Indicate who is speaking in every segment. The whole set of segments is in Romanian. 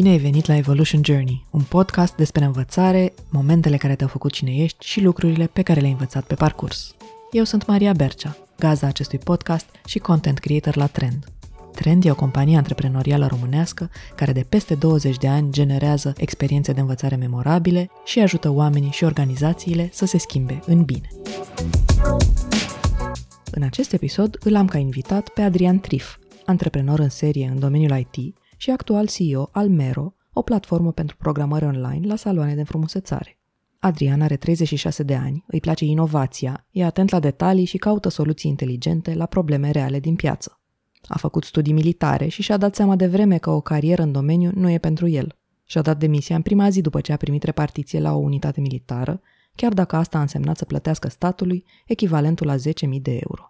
Speaker 1: Bine ai venit la Evolution Journey, un podcast despre învățare, momentele care te-au făcut cine ești și lucrurile pe care le-ai învățat pe parcurs. Eu sunt Maria Bercea, gazda acestui podcast și content creator la Trend. Trend e o companie antreprenorială românească care de peste 20 de ani generează experiențe de învățare memorabile și ajută oamenii și organizațiile să se schimbe în bine. În acest episod îl am ca invitat pe Adrian Trif, antreprenor în serie în domeniul IT și actual CEO al Mero, o platformă pentru programare online la saloane de frumusețare. Adrian are 36 de ani, îi place inovația, e atent la detalii și caută soluții inteligente la probleme reale din piață. A făcut studii militare și și-a dat seama de vreme că o carieră în domeniu nu e pentru el. Și-a dat demisia în prima zi după ce a primit repartiție la o unitate militară, chiar dacă asta a însemnat să plătească statului echivalentul la 10.000 de euro.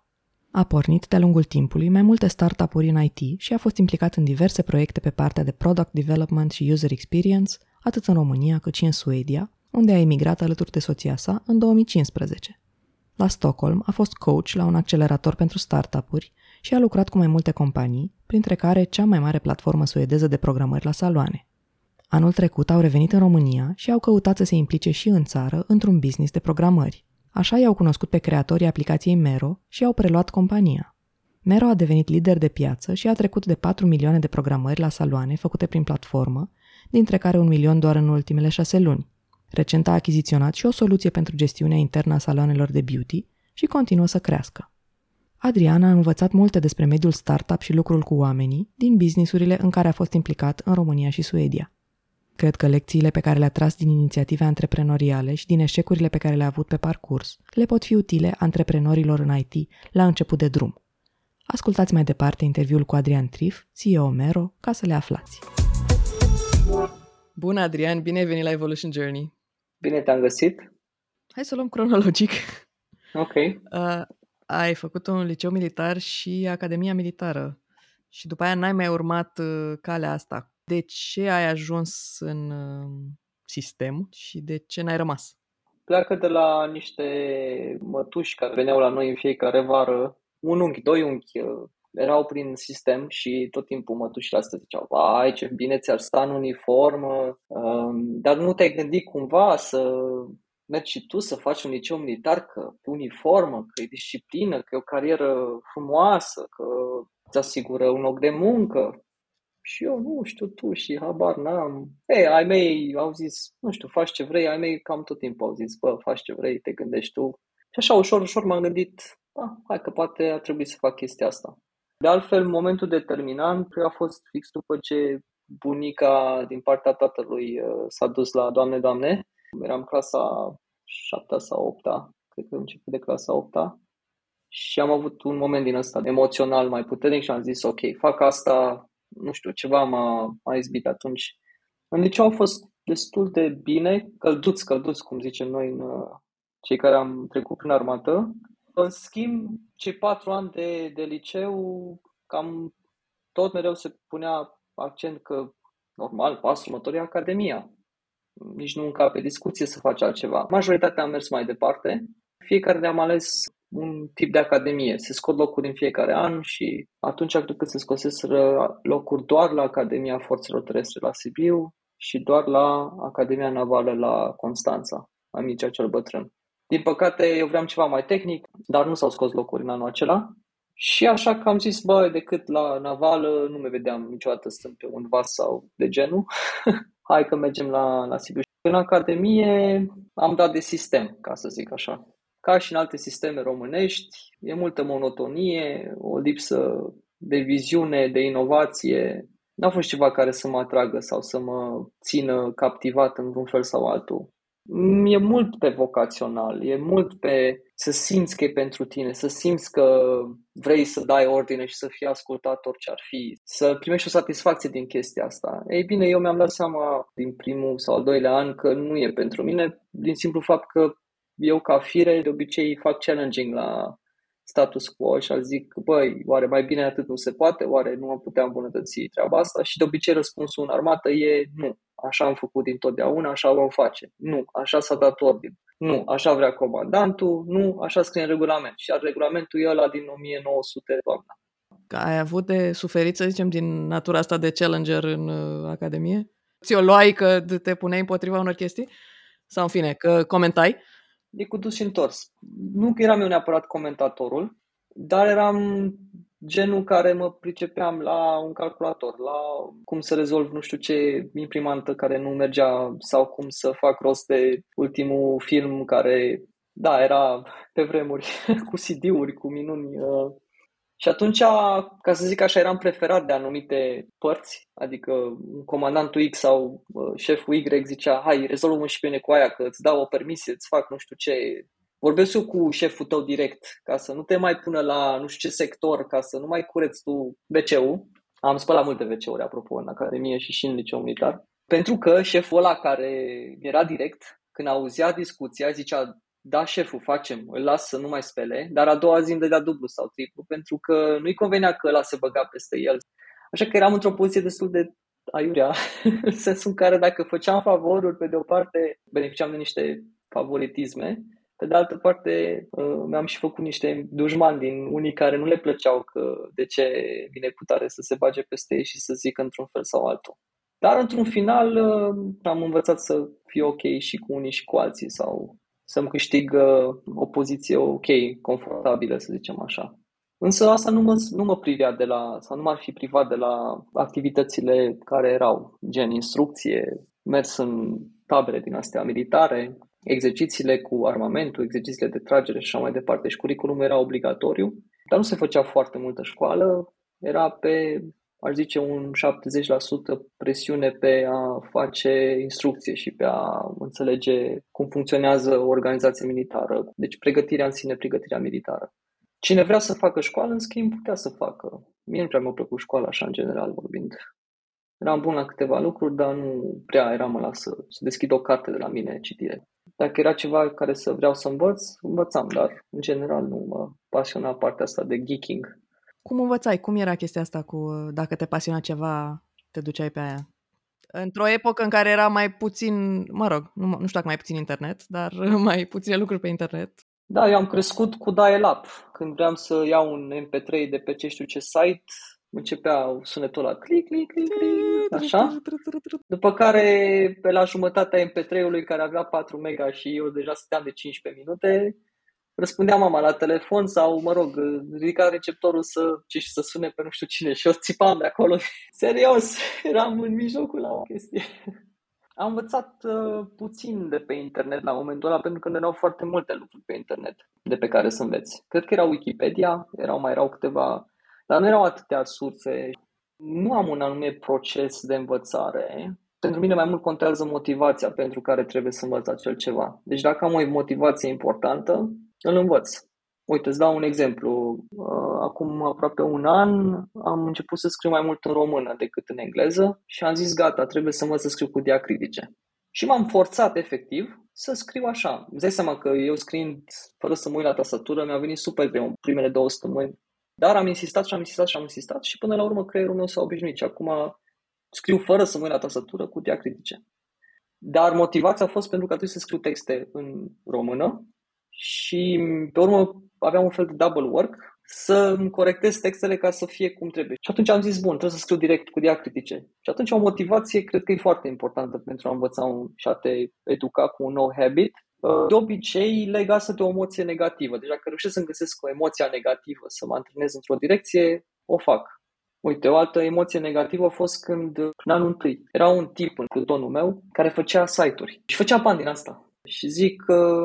Speaker 1: A pornit de-a lungul timpului mai multe startup-uri în IT și a fost implicat în diverse proiecte pe partea de product development și user experience, atât în România cât și în Suedia, unde a emigrat alături de soția sa în 2015. La Stockholm a fost coach la un accelerator pentru startup-uri și a lucrat cu mai multe companii, printre care cea mai mare platformă suedeză de programări la saloane. Anul trecut au revenit în România și au căutat să se implice și în țară într-un business de programări. Așa i-au cunoscut pe creatorii aplicației Mero și au preluat compania. Mero a devenit lider de piață și a trecut de 4 milioane de programări la saloane făcute prin platformă, dintre care un milion doar în ultimele șase luni. Recent a achiziționat și o soluție pentru gestiunea internă a saloanelor de beauty și continuă să crească. Adriana a învățat multe despre mediul startup și lucrul cu oamenii din businessurile în care a fost implicat în România și Suedia. Cred că lecțiile pe care le-a tras din inițiative antreprenoriale și din eșecurile pe care le-a avut pe parcurs le pot fi utile antreprenorilor în IT la început de drum. Ascultați mai departe interviul cu Adrian Trif, CEO Mero, ca să le aflați. Bună, Adrian! Bine ai venit la Evolution Journey!
Speaker 2: Bine te-am găsit!
Speaker 1: Hai să luăm cronologic.
Speaker 2: Ok.
Speaker 1: Uh, ai făcut un liceu militar și Academia Militară și după aia n-ai mai urmat uh, calea asta de ce ai ajuns în uh, sistem și de ce n-ai rămas?
Speaker 2: Pleacă de la niște mătuși care veneau la noi în fiecare vară, un unghi, doi unghi, uh, erau prin sistem și tot timpul mătușile astea ziceau, vai ce bine ți-ar sta în uniformă, um, dar nu te-ai gândit cumva să mergi și tu să faci un liceu militar, că uniformă, că e disciplină, că e o carieră frumoasă, că îți asigură un loc de muncă. Și eu, nu știu, tu și habar n-am. Ei, ai mei au zis, nu știu, faci ce vrei, ai mei cam tot timpul au zis, bă, faci ce vrei, te gândești tu. Și așa, ușor, ușor m-am gândit, ah, hai că poate ar trebui să fac chestia asta. De altfel, momentul determinant a fost fix după ce bunica din partea tatălui uh, s-a dus la Doamne, Doamne. Eram clasa 7 sau 8 cred că am început de clasa 8 și am avut un moment din ăsta emoțional mai puternic și am zis, ok, fac asta, nu știu, ceva m-a, m-a izbit atunci. În liceu au fost destul de bine, călduți, călduți, cum zicem noi, în, uh, cei care am trecut prin armată. În schimb, cei patru ani de, de liceu, cam tot mereu se punea accent că, normal, pasul următor e Academia. Nici nu încă pe discuție să faci altceva. Majoritatea am mers mai departe. Fiecare ne-am ales un tip de academie. Se scot locuri în fiecare an și atunci cred că se scoseseră locuri doar la Academia Forțelor Terestre la Sibiu și doar la Academia Navală la Constanța, la Mircea cel Bătrân. Din păcate, eu vreau ceva mai tehnic, dar nu s-au scos locuri în anul acela. Și așa că am zis, bă, decât la navală nu mi vedeam niciodată stând pe un vas sau de genul. Hai că mergem la, la Sibiu. În Academie am dat de sistem, ca să zic așa ca și în alte sisteme românești, e multă monotonie, o lipsă de viziune, de inovație. N-a fost ceva care să mă atragă sau să mă țină captivat în vreun fel sau altul. E mult pe vocațional, e mult pe să simți că e pentru tine, să simți că vrei să dai ordine și să fii ascultat orice ar fi, să primești o satisfacție din chestia asta. Ei bine, eu mi-am dat seama din primul sau al doilea an că nu e pentru mine, din simplu fapt că eu ca fire de obicei fac challenging la status quo și al zic, băi, oare mai bine atât nu se poate, oare nu am putea îmbunătăți treaba asta? Și de obicei răspunsul în armată e nu, așa am făcut dintotdeauna, așa vom face, nu, așa s-a dat ordin, nu, așa vrea comandantul, nu, așa scrie în regulament. Și regulamentul e ăla din 1900 toamna.
Speaker 1: Ai avut de suferit, să zicem, din natura asta de challenger în uh, Academie? Ți-o luai că te puneai împotriva unor chestii? Sau în fine, că comentai?
Speaker 2: E cu dus și întors. Nu că eram eu neapărat comentatorul, dar eram genul care mă pricepeam la un calculator, la cum să rezolv nu știu ce imprimantă care nu mergea sau cum să fac rost de ultimul film care, da, era pe vremuri cu CD-uri, cu minuni. Uh. Și atunci, ca să zic așa, eram preferat de anumite părți, adică comandantul X sau uh, șeful Y zicea, hai, rezolvă și pe mine cu aia, că îți dau o permisie, îți fac nu știu ce, vorbesc eu cu șeful tău direct, ca să nu te mai pună la nu știu ce sector, ca să nu mai cureți tu WC-ul. Am spălat multe WC-uri, apropo, în Academie și și în liceu militar. Pentru că șeful ăla care era direct, când auzea discuția, zicea, da, șeful, facem, îl las să nu mai spele, dar a doua zi îmi dădea dublu sau triplu, pentru că nu-i convenea că ăla se băga peste el. Așa că eram într-o poziție destul de aiurea, în sensul în care dacă făceam favoruri, pe de o parte, beneficiam de niște favoritisme, pe de altă parte, uh, mi-am și făcut niște dușmani din unii care nu le plăceau că de ce vine cu tare să se bage peste ei și să zică într-un fel sau altul. Dar într-un final uh, am învățat să fiu ok și cu unii și cu alții sau să-mi câștig uh, o poziție ok, confortabilă, să zicem așa. Însă asta nu mă, nu mă privea de la, sau nu m-ar fi privat de la activitățile care erau, gen instrucție, mers în tabere din astea militare, exercițiile cu armamentul, exercițiile de tragere și așa mai departe. Și curriculumul era obligatoriu, dar nu se făcea foarte multă școală. Era pe, aș zice, un 70% presiune pe a face instrucție și pe a înțelege cum funcționează o organizație militară. Deci pregătirea în sine, pregătirea militară. Cine vrea să facă școală, în schimb, putea să facă. Mie nu prea mi-a plăcut școala, așa, în general vorbind. Eram bun la câteva lucruri, dar nu prea era mă lasă să deschid o carte de la mine, citire. Dacă era ceva care să vreau să învăț, învățam, dar în general nu mă pasiona partea asta de geeking.
Speaker 1: Cum învățai? Cum era chestia asta cu dacă te pasiona ceva, te duceai pe aia? Într-o epocă în care era mai puțin, mă rog, nu, nu știu dacă mai puțin internet, dar mai puține lucruri pe internet.
Speaker 2: Da, eu am crescut cu dial-up. Când vreau să iau un MP3 de pe ce știu ce site, începea sunetul ăla, click, click, click, click, așa. După care, pe la jumătatea MP3-ului, care avea 4 mega și eu deja stăteam de 15 minute, răspundea mama la telefon sau, mă rog, ridica receptorul să, ce, și să sune pe nu știu cine și eu țipam de acolo. Serios, eram în mijlocul la o chestie. Am învățat uh, puțin de pe internet la momentul ăla pentru că nu erau foarte multe lucruri pe internet de pe care să înveți. Cred că era Wikipedia, erau mai erau câteva dar nu erau atâtea surse. Nu am un anume proces de învățare. Pentru mine mai mult contează motivația pentru care trebuie să învăț acel ceva. Deci dacă am o motivație importantă, îl învăț. Uite, îți dau un exemplu. Uh, acum aproape un an am început să scriu mai mult în română decât în engleză și am zis gata, trebuie să învăț să scriu cu diacritice. Și m-am forțat efectiv să scriu așa. Îți dai seama că eu scriind fără să mă uit la tastatură mi-a venit super greu primele două săptămâni dar am insistat și am insistat și am insistat și până la urmă creierul meu s-a obișnuit și acum scriu fără să mă uit la tastatură cu diacritice. Dar motivația a fost pentru că trebuie să scriu texte în română și pe urmă aveam un fel de double work să îmi corectez textele ca să fie cum trebuie. Și atunci am zis, bun, trebuie să scriu direct cu diacritice. Și atunci o motivație cred că e foarte importantă pentru a învăța un, și a te educa cu un nou habit Uh, de obicei legată de o emoție negativă. Deci dacă reușesc să-mi găsesc o emoție negativă, să mă antrenez într-o direcție, o fac. Uite, o altă emoție negativă a fost când, în anul întâi, era un tip în plutonul meu care făcea site-uri și făcea bani din asta. Și zic că,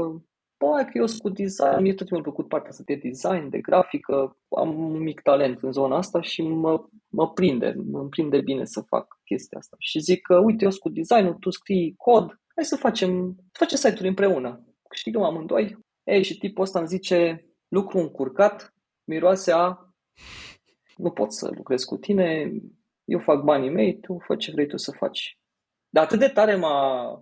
Speaker 2: bă, că eu sunt cu design, mie tot timpul plăcut partea asta de design, de grafică, am un mic talent în zona asta și mă, mă prinde, mă prinde bine să fac chestia asta. Și zic că, uite, eu sunt cu design tu scrii cod, hai să facem, să facem site-uri împreună. Câștigăm amândoi. Ei, și tipul ăsta îmi zice, lucru încurcat, miroase a, nu pot să lucrez cu tine, eu fac banii mei, tu fă ce vrei tu să faci. Dar atât de tare m-a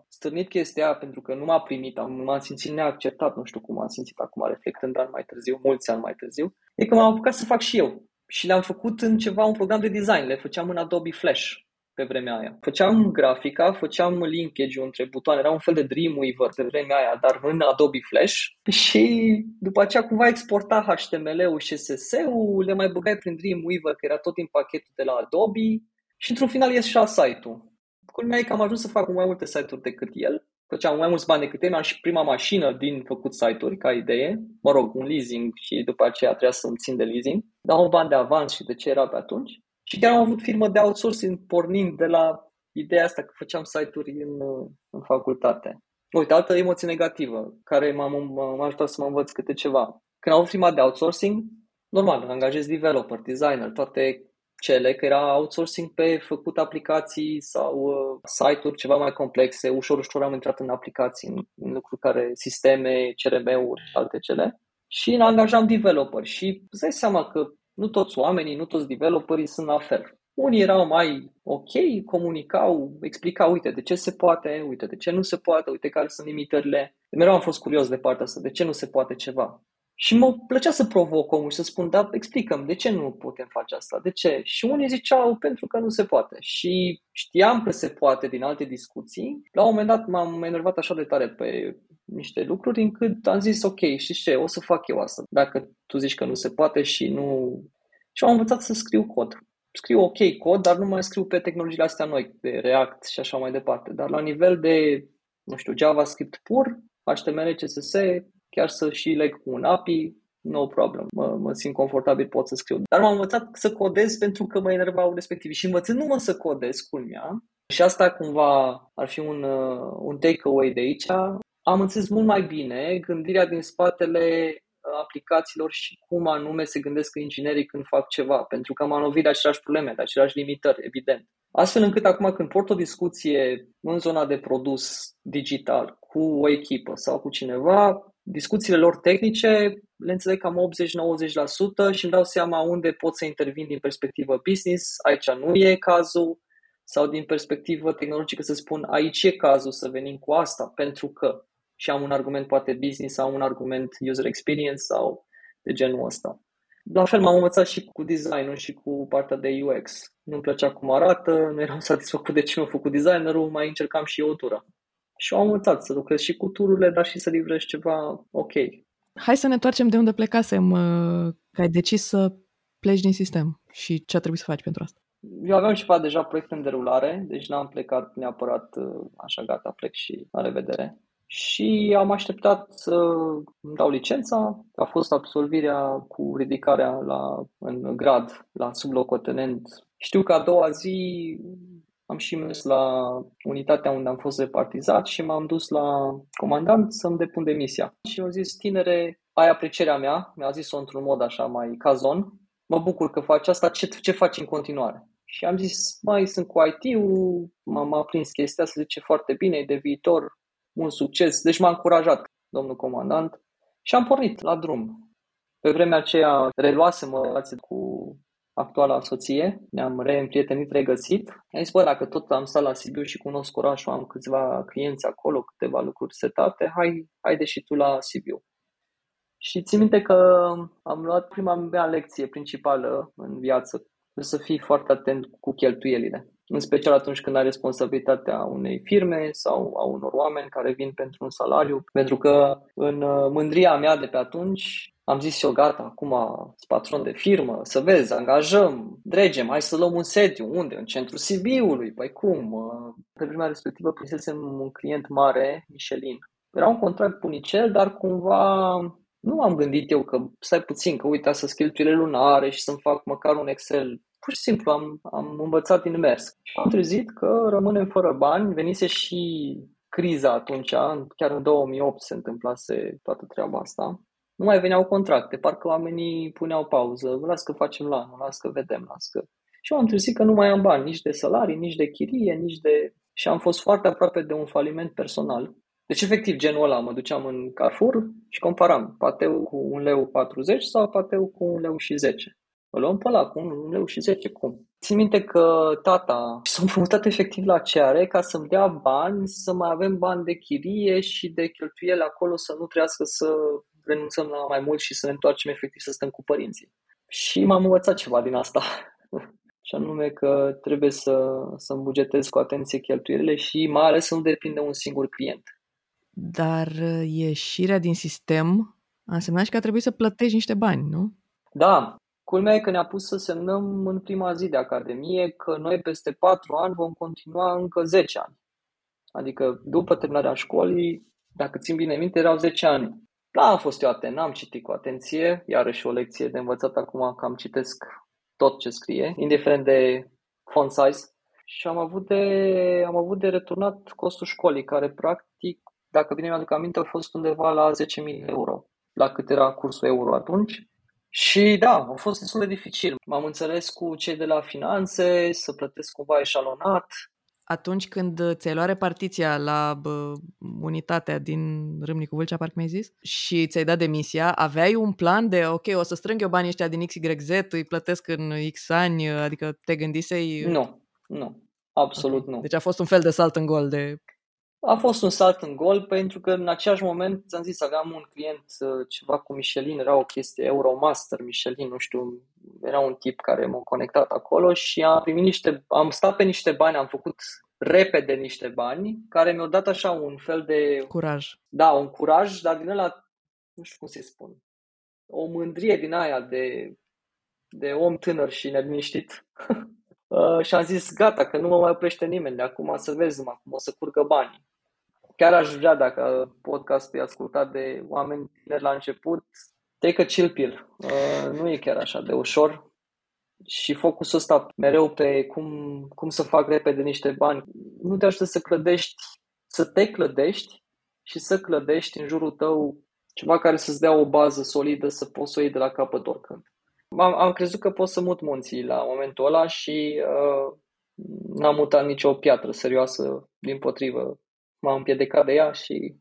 Speaker 2: stârnit chestia pentru că nu m-a primit, am, m-am simțit neacceptat, nu știu cum am simțit acum reflectând ani mai târziu, mulți ani mai târziu, e că m-am apucat să fac și eu. Și le-am făcut în ceva, un program de design, le făceam în Adobe Flash pe vremea aia. Făceam grafica, făceam linkage-ul între butoane, era un fel de Dreamweaver pe vremea aia, dar în Adobe Flash și după aceea cumva exporta HTML-ul și CSS-ul, le mai băgai prin Dreamweaver, că era tot în pachetul de la Adobe și într-un final ieșea site-ul. Culmea e că am ajuns să fac mai multe site-uri decât el. Făceam mai mulți bani decât el, am și prima mașină din făcut site-uri, ca idee. Mă rog, un leasing și după aceea trebuia să-mi țin de leasing. Dau un bani de avans și de ce era pe atunci. Și chiar am avut firmă de outsourcing pornind de la ideea asta că făceam site-uri în, în facultate. Uite, altă emoție negativă care m-a, m-a ajutat să mă învăț câte ceva. Când am avut firma de outsourcing, normal, angajez developer, designer, toate cele, că era outsourcing pe făcut aplicații sau uh, site-uri ceva mai complexe, ușor, ușor am intrat în aplicații, în, în lucruri care, sisteme, CRM-uri și alte cele. Și angajam developer și îți dai seama că nu toți oamenii, nu toți developerii sunt la fel. Unii erau mai ok, comunicau, explicau, uite de ce se poate, uite de ce nu se poate, uite care sunt limitările. Mereu am fost curios de partea asta, de ce nu se poate ceva. Și mă plăcea să provoc omul și să spun, da, explicăm, de ce nu putem face asta? De ce? Și unii ziceau, pentru că nu se poate. Și știam că se poate din alte discuții. La un moment dat m-am enervat așa de tare pe niște lucruri încât am zis, ok, și ce, o să fac eu asta. Dacă tu zici că nu se poate și nu... Și am învățat să scriu cod. Scriu ok cod, dar nu mai scriu pe tehnologiile astea noi, de React și așa mai departe. Dar la nivel de, nu știu, JavaScript pur, HTML, CSS, chiar să și leg cu un API, no problem, mă, mă simt confortabil, pot să scriu. Dar m-am învățat să codez pentru că mă enervau respectivi și învățându-mă să codez, culmea, și asta cumva ar fi un, uh, un takeaway de aici, am înțeles mult mai bine gândirea din spatele uh, aplicațiilor și cum anume se gândesc inginerii când fac ceva, pentru că am lovit de aceleași probleme, de aceleași limitări, evident. Astfel încât acum când port o discuție în zona de produs digital cu o echipă sau cu cineva, discuțiile lor tehnice le înțeleg cam 80-90% și îmi dau seama unde pot să intervin din perspectivă business, aici nu e cazul, sau din perspectivă tehnologică să spun aici e cazul să venim cu asta, pentru că și am un argument poate business sau un argument user experience sau de genul ăsta. La fel m-am învățat și cu designul și cu partea de UX. Nu-mi plăcea cum arată, nu eram satisfăcut de ce mi-a făcut designerul, mai încercam și eu o tură și am învățat să lucrez și cu tururile, dar și să livrez ceva ok.
Speaker 1: Hai să ne întoarcem de unde plecasem, uh, că ai decis să pleci din sistem și ce a trebuit să faci pentru asta.
Speaker 2: Eu aveam ceva deja proiect în derulare, deci n-am plecat neapărat uh, așa gata, plec și la revedere. Și am așteptat să îmi dau licența. A fost absolvirea cu ridicarea la, în grad la sublocotenent. Știu că a doua zi am și mers la unitatea unde am fost repartizat și m-am dus la comandant să-mi depun demisia. Și au zis, tinere, ai aprecierea mea, mi-a zis-o într-un mod așa mai cazon, mă bucur că faci asta, ce, ce faci în continuare? Și am zis, mai sunt cu IT-ul, m-a prins chestia să zice foarte bine, e de viitor, mult succes. Deci m-a încurajat domnul comandant și am pornit la drum. Pe vremea aceea reluasem relație cu actuala soție, ne-am reîmprietenit, regăsit. Am zis, bă, dacă tot am stat la Sibiu și cunosc orașul, am câțiva clienți acolo, câteva lucruri setate, hai, haide și tu la Sibiu. Și țin minte că am luat prima mea lecție principală în viață, să fii foarte atent cu cheltuielile. În special atunci când ai responsabilitatea unei firme sau a unor oameni care vin pentru un salariu. Pentru că în mândria mea de pe atunci am zis eu, gata, acum sunt patron de firmă, să vezi, angajăm, dregem, hai să luăm un sediu. Unde? În centrul Sibiului. Păi cum? Pe vremea respectivă prinsesem un client mare, Michelin. Era un contract punicel, dar cumva nu am gândit eu că stai puțin, că uite, să cheltuielile lunare și să-mi fac măcar un Excel. Pur și simplu am, am învățat din mers. Și am trezit că rămânem fără bani, venise și criza atunci, chiar în 2008 se întâmplase toată treaba asta nu mai veneau contracte, parcă oamenii puneau pauză, las că facem la anul, las că vedem, las că... Și eu am trezit că nu mai am bani, nici de salarii, nici de chirie, nici de... Și am fost foarte aproape de un faliment personal. Deci, efectiv, genul ăla, mă duceam în Carrefour și comparam pateu cu un leu 40 sau pateu cu un leu și 10. Îl luăm pe ăla cu un leu și 10, cum? Țin minte că tata s-a împrumutat efectiv la ceare ca să-mi dea bani, să mai avem bani de chirie și de cheltuieli acolo, să nu trebuiască să renunțăm la mai mult și să ne întoarcem efectiv să stăm cu părinții. Și m-am învățat ceva din asta. și anume că trebuie să, să bugetez cu atenție cheltuielile și mai ales să nu depinde un singur client.
Speaker 1: Dar uh, ieșirea din sistem a însemnat și că a trebuit să plătești niște bani, nu?
Speaker 2: Da, Culmea e că ne-a pus să semnăm în prima zi de academie că noi peste patru ani vom continua încă 10 ani. Adică după terminarea școlii, dacă țin bine minte, erau 10 ani. Da, am fost eu atent, am citit cu atenție, iarăși o lecție de învățat acum că am citesc tot ce scrie, indiferent de font size. Și am avut de, am avut de returnat costul școlii, care practic, dacă bine mi-aduc aminte, a fost undeva la 10.000 de euro, la cât era cursul euro atunci. Și da, a fost destul de dificil. M-am înțeles cu cei de la finanțe, să plătesc cumva eșalonat,
Speaker 1: atunci când ți-ai luat repartiția la bă, unitatea din Râmnicu Vâlcea, parcă mi-ai zis, și ți-ai dat demisia, aveai un plan de, ok, o să strâng eu banii ăștia din XYZ, îi plătesc în X ani, adică te gândisei...
Speaker 2: Nu, nu, absolut okay. nu.
Speaker 1: Deci a fost un fel de salt în gol de...
Speaker 2: A fost un salt în gol pentru că în același moment, ți-am zis, aveam un client uh, ceva cu Michelin, era o chestie Euromaster Michelin, nu știu, era un tip care m-a conectat acolo și am primit niște, am stat pe niște bani, am făcut repede niște bani care mi-au dat așa un fel de...
Speaker 1: Curaj.
Speaker 2: Da, un curaj, dar din ăla, nu știu cum să-i spun, o mândrie din aia de, de om tânăr și neliniștit. uh, și am zis, gata, că nu mă mai oprește nimeni, de acum să vezi numai cum o să curgă banii. Chiar aș vrea, dacă podcastul e ascultat de oameni tineri la început, take a chill pill. Uh, nu e chiar așa de ușor și focusul ăsta mereu pe cum, cum să fac repede niște bani, nu te ajută să clădești, să te clădești și să clădești în jurul tău ceva care să-ți dea o bază solidă să poți să o iei de la capăt oricând. Am, am crezut că pot să mut munții la momentul ăla și uh, n-am mutat nicio piatră serioasă, din potrivă m-am împiedicat de ea și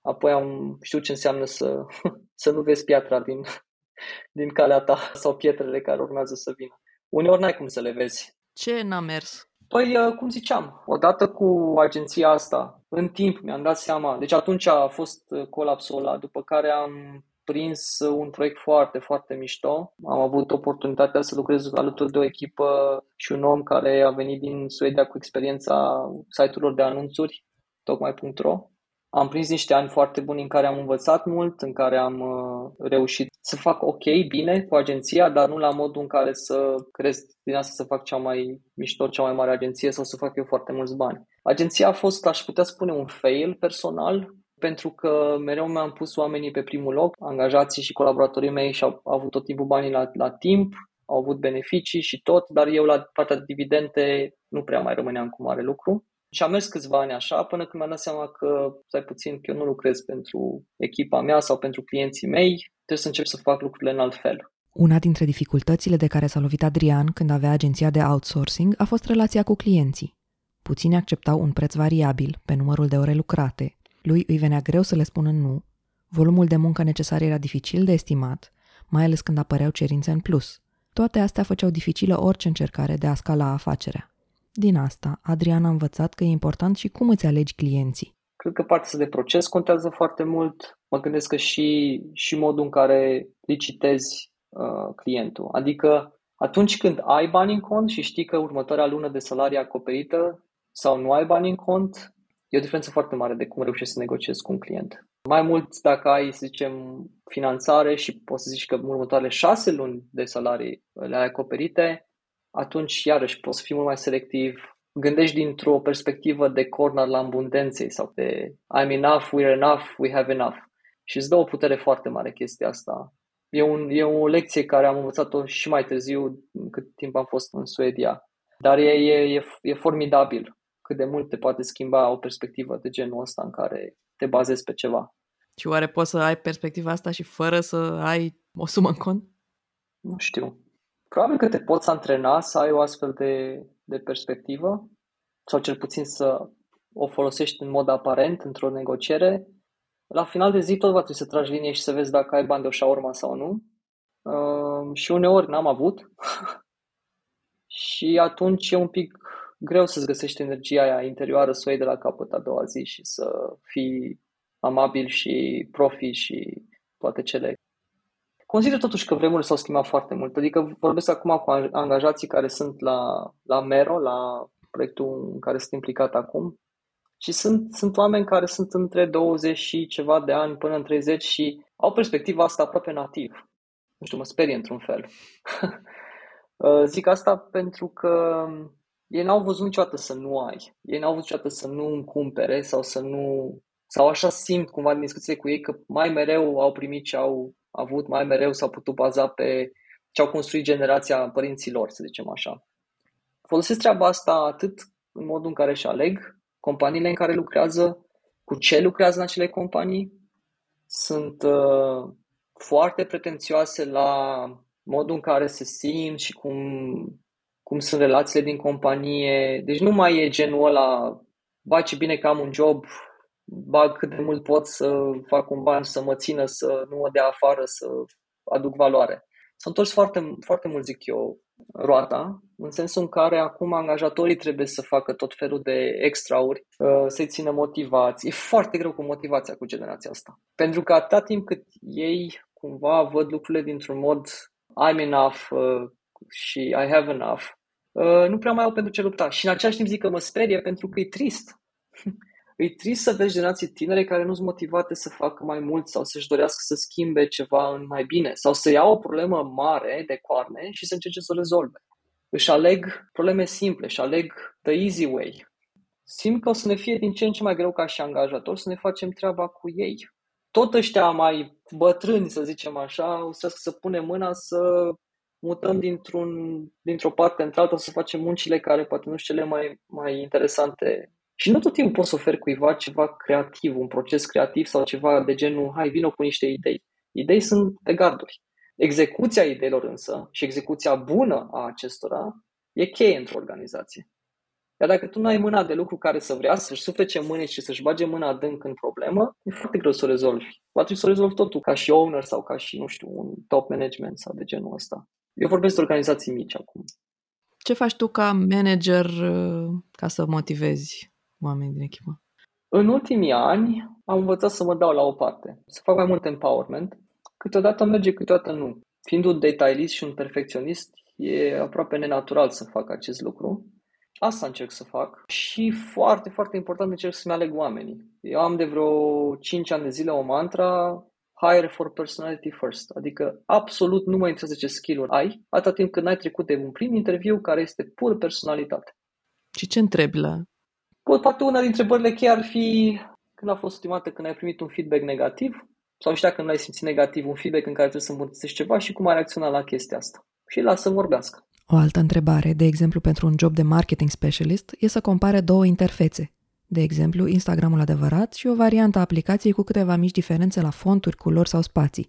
Speaker 2: apoi am știut ce înseamnă să, să nu vezi piatra din, din calea ta sau pietrele care urmează să vină. Uneori n-ai cum să le vezi.
Speaker 1: Ce n-a mers?
Speaker 2: Păi, uh, cum ziceam, odată cu agenția asta, în timp mi-am dat seama, deci atunci a fost uh, colapsul ăla, după care am prins un proiect foarte, foarte mișto. Am avut oportunitatea să lucrez alături de o echipă și un om care a venit din Suedia cu experiența site-urilor de anunțuri, tocmai.ro am prins niște ani foarte buni în care am învățat mult, în care am uh, reușit să fac ok, bine cu agenția, dar nu la modul în care să cresc din asta să fac cea mai mișto, cea mai mare agenție sau să fac eu foarte mulți bani. Agenția a fost, aș putea spune, un fail personal, pentru că mereu mi-am pus oamenii pe primul loc, angajații și colaboratorii mei și-au avut tot timpul banii la, la timp, au avut beneficii și tot, dar eu la partea de dividende nu prea mai rămâneam cu mare lucru. Și am mers câțiva ani așa până când mi-am dat seama că, stai puțin, că eu nu lucrez pentru echipa mea sau pentru clienții mei, trebuie să încep să fac lucrurile în alt fel.
Speaker 1: Una dintre dificultățile de care s-a lovit Adrian când avea agenția de outsourcing a fost relația cu clienții. Puțini acceptau un preț variabil pe numărul de ore lucrate, lui îi venea greu să le spună nu, volumul de muncă necesar era dificil de estimat, mai ales când apăreau cerințe în plus. Toate astea făceau dificilă orice încercare de a scala afacerea. Din asta, Adrian a învățat că e important și cum îți alegi clienții.
Speaker 2: Cred că partea de proces contează foarte mult. Mă gândesc că și, și modul în care licitezi uh, clientul. Adică atunci când ai bani în cont și știi că următoarea lună de salarie acoperită sau nu ai bani în cont, e o diferență foarte mare de cum reușești să negociezi cu un client. Mai mult dacă ai, să zicem, finanțare și poți să zici că următoarele șase luni de salarii le ai acoperite, atunci iarăși poți fi mult mai selectiv. Gândești dintr-o perspectivă de corner la abundenței sau de I'm enough, we're enough, we have enough. Și îți dă o putere foarte mare chestia asta. E, un, e o lecție care am învățat-o și mai târziu, cât timp am fost în Suedia. Dar e, e, e, e formidabil cât de mult te poate schimba o perspectivă de genul ăsta în care te bazezi pe ceva.
Speaker 1: Și oare poți să ai perspectiva asta și fără să ai o sumă în cont?
Speaker 2: Nu știu. Probabil că te poți antrena să ai o astfel de, de perspectivă sau cel puțin să o folosești în mod aparent într-o negociere. La final de zi tot va trebui să tragi linie și să vezi dacă ai bani de o șaurma sau nu. Uh, și uneori n-am avut. și atunci e un pic greu să-ți găsești energia aia interioară să o iei de la capăt a doua zi și să fii amabil și profi și toate cele Consider totuși că vremurile s-au schimbat foarte mult. Adică vorbesc acum cu angajații care sunt la, la Mero, la proiectul în care sunt implicat acum. Și sunt, sunt oameni care sunt între 20 și ceva de ani până în 30 și au perspectiva asta aproape nativ. nu știu, mă sperie într-un fel. Uh, zic asta pentru că ei n-au văzut niciodată să nu ai. Ei n-au văzut niciodată să nu îmi cumpere sau să nu... Sau așa simt cumva din discuție cu ei că mai mereu au primit ce au avut, mai mereu s-au putut baza pe ce au construit generația părinților, să zicem așa. Folosesc treaba asta atât în modul în care își aleg companiile în care lucrează, cu ce lucrează în acele companii. Sunt uh, foarte pretențioase la modul în care se simt și cum, cum sunt relațiile din companie. Deci nu mai e genul ăla, ba ce bine că am un job, bag cât de mult pot să fac un ban, să mă țină, să nu mă dea afară, să aduc valoare. S-a întors foarte, foarte mult, zic eu, roata, în sensul în care acum angajatorii trebuie să facă tot felul de extrauri, uh, să-i țină motivați. E foarte greu cu motivația cu generația asta. Pentru că atâta timp cât ei cumva văd lucrurile dintr-un mod I'm enough uh, și I have enough, uh, nu prea mai au pentru ce lupta. Și în același timp zic că mă sperie pentru că e trist. e trist să vezi generații tinere care nu sunt motivate să facă mai mult sau să-și dorească să schimbe ceva în mai bine sau să iau o problemă mare de coarne și să încerce să o rezolve. Își aleg probleme simple, își aleg the easy way. Simt că o să ne fie din ce în ce mai greu ca și angajator să ne facem treaba cu ei. Tot ăștia mai bătrâni, să zicem așa, o să, să punem mâna să mutăm dintr-un, dintr-o parte într-alta, să facem muncile care poate nu sunt cele mai, mai interesante și nu tot timpul poți să oferi cuiva ceva creativ, un proces creativ sau ceva de genul, hai, vină cu niște idei. Idei sunt pe garduri. Execuția ideilor însă și execuția bună a acestora e cheie într-o organizație. Iar dacă tu nu ai mâna de lucru care să vrea să-și suflece mâini și să-și bage mâna adânc în problemă, e foarte greu să o rezolvi. Va trebui să o rezolvi totul ca și owner sau ca și, nu știu, un top management sau de genul ăsta. Eu vorbesc de organizații mici acum.
Speaker 1: Ce faci tu ca manager uh, ca să motivezi oameni din echipă?
Speaker 2: În ultimii ani am învățat să mă dau la o parte, să fac mai mult empowerment. Câteodată merge, câteodată nu. Fiind un detailist și un perfecționist, e aproape nenatural să fac acest lucru. Asta încerc să fac și foarte, foarte important încerc să-mi aleg oamenii. Eu am de vreo 5 ani de zile o mantra hire for personality first, adică absolut nu mă interesează ce skill-uri ai, atâta timp când ai trecut de un prim interviu care este pur personalitate.
Speaker 1: Și ce întrebi la
Speaker 2: Poate una dintre întrebările cheie ar fi când a fost ultima dată când ai primit un feedback negativ sau și dacă nu ai simțit negativ, un feedback în care trebuie să îmbunătățești ceva și cum ai reacționat la chestia asta. Și lasă să vorbească.
Speaker 1: O altă întrebare, de exemplu pentru un job de marketing specialist, e să compare două interfețe. De exemplu, Instagramul adevărat și o variantă a aplicației cu câteva mici diferențe la fonturi, culori sau spații.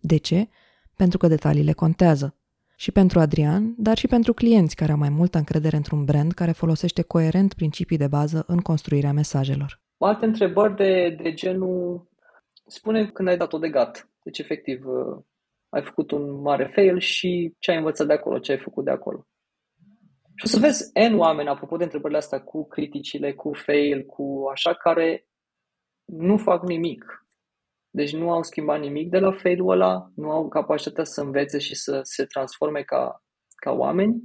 Speaker 1: De ce? Pentru că detaliile contează și pentru Adrian, dar și pentru clienți care au mai multă încredere într-un brand care folosește coerent principii de bază în construirea mesajelor.
Speaker 2: Alte întrebări de, de genul, spune când ai dat-o de gat. Deci, efectiv, uh, ai făcut un mare fail și ce ai învățat de acolo, ce ai făcut de acolo. Și o să vezi N oameni, apropo de întrebările astea, cu criticile, cu fail, cu așa, care nu fac nimic. Deci nu au schimbat nimic de la failul ăla, nu au capacitatea să învețe și să se transforme ca, ca oameni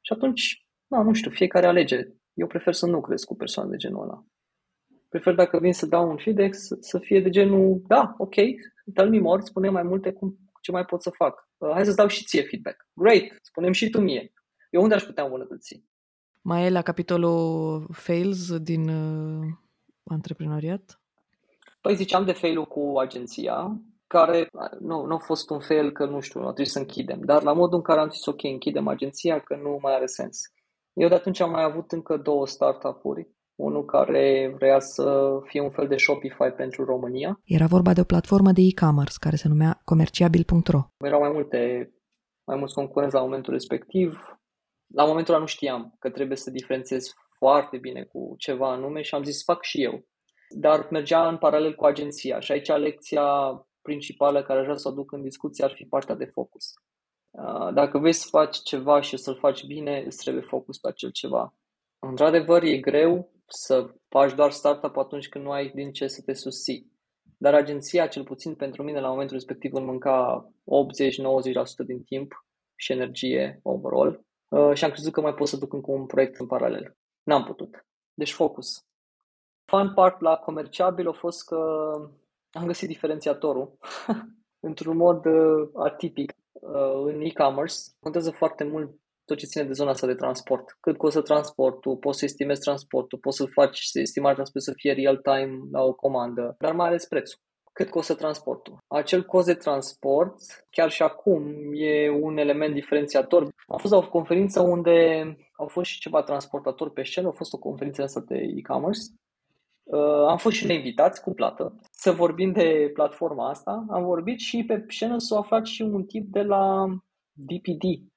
Speaker 2: și atunci, na, nu știu, fiecare alege. Eu prefer să nu cresc cu persoane de genul ăla. Prefer dacă vin să dau un feedback să, să fie de genul, da, ok, tell me more, spune mai multe cum, ce mai pot să fac. Uh, hai să-ți dau și ție feedback. Great, spunem și tu mie. Eu unde aș putea îmbunătăți?
Speaker 1: Mai e la capitolul fails din uh, antreprenoriat?
Speaker 2: Păi ziceam de failul cu agenția, care nu, nu a fost un fail că, nu știu, nu trebuie să închidem, dar la modul în care am zis, ok, închidem agenția, că nu mai are sens. Eu de atunci am mai avut încă două startup-uri. Unul care vrea să fie un fel de Shopify pentru România.
Speaker 1: Era vorba de o platformă de e-commerce care se numea comerciabil.ro.
Speaker 2: Erau mai multe, mai mulți concurenți la momentul respectiv. La momentul ăla nu știam că trebuie să diferențiez foarte bine cu ceva anume și am zis fac și eu dar mergea în paralel cu agenția și aici lecția principală care aș vrea să o aduc în discuție ar fi partea de focus. Uh, dacă vrei să faci ceva și să-l faci bine, îți trebuie focus pe acel ceva. Într-adevăr, e greu să faci doar startup atunci când nu ai din ce să te susții. Dar agenția, cel puțin pentru mine, la momentul respectiv îmi mânca 80-90% din timp și energie overall uh, și am crezut că mai pot să duc încă un proiect în paralel. N-am putut. Deci focus. Fun part la comerciabil a fost că am găsit diferențiatorul într-un mod uh, atipic. uh, în e-commerce contează foarte mult tot ce ține de zona asta de transport. Cât costă transportul, poți să estimezi transportul, poți să faci estimarea transportului să fie real-time la o comandă, dar mai ales prețul. Cât costă transportul? Acel cost de transport, chiar și acum, e un element diferențiator. Am fost la o conferință unde au fost și ceva transportatori pe scenă, a fost o conferință asta de e-commerce. Uh, am fost și noi invitați cu plată să vorbim de platforma asta. Am vorbit și pe scenă s-a aflat și un tip de la DPD,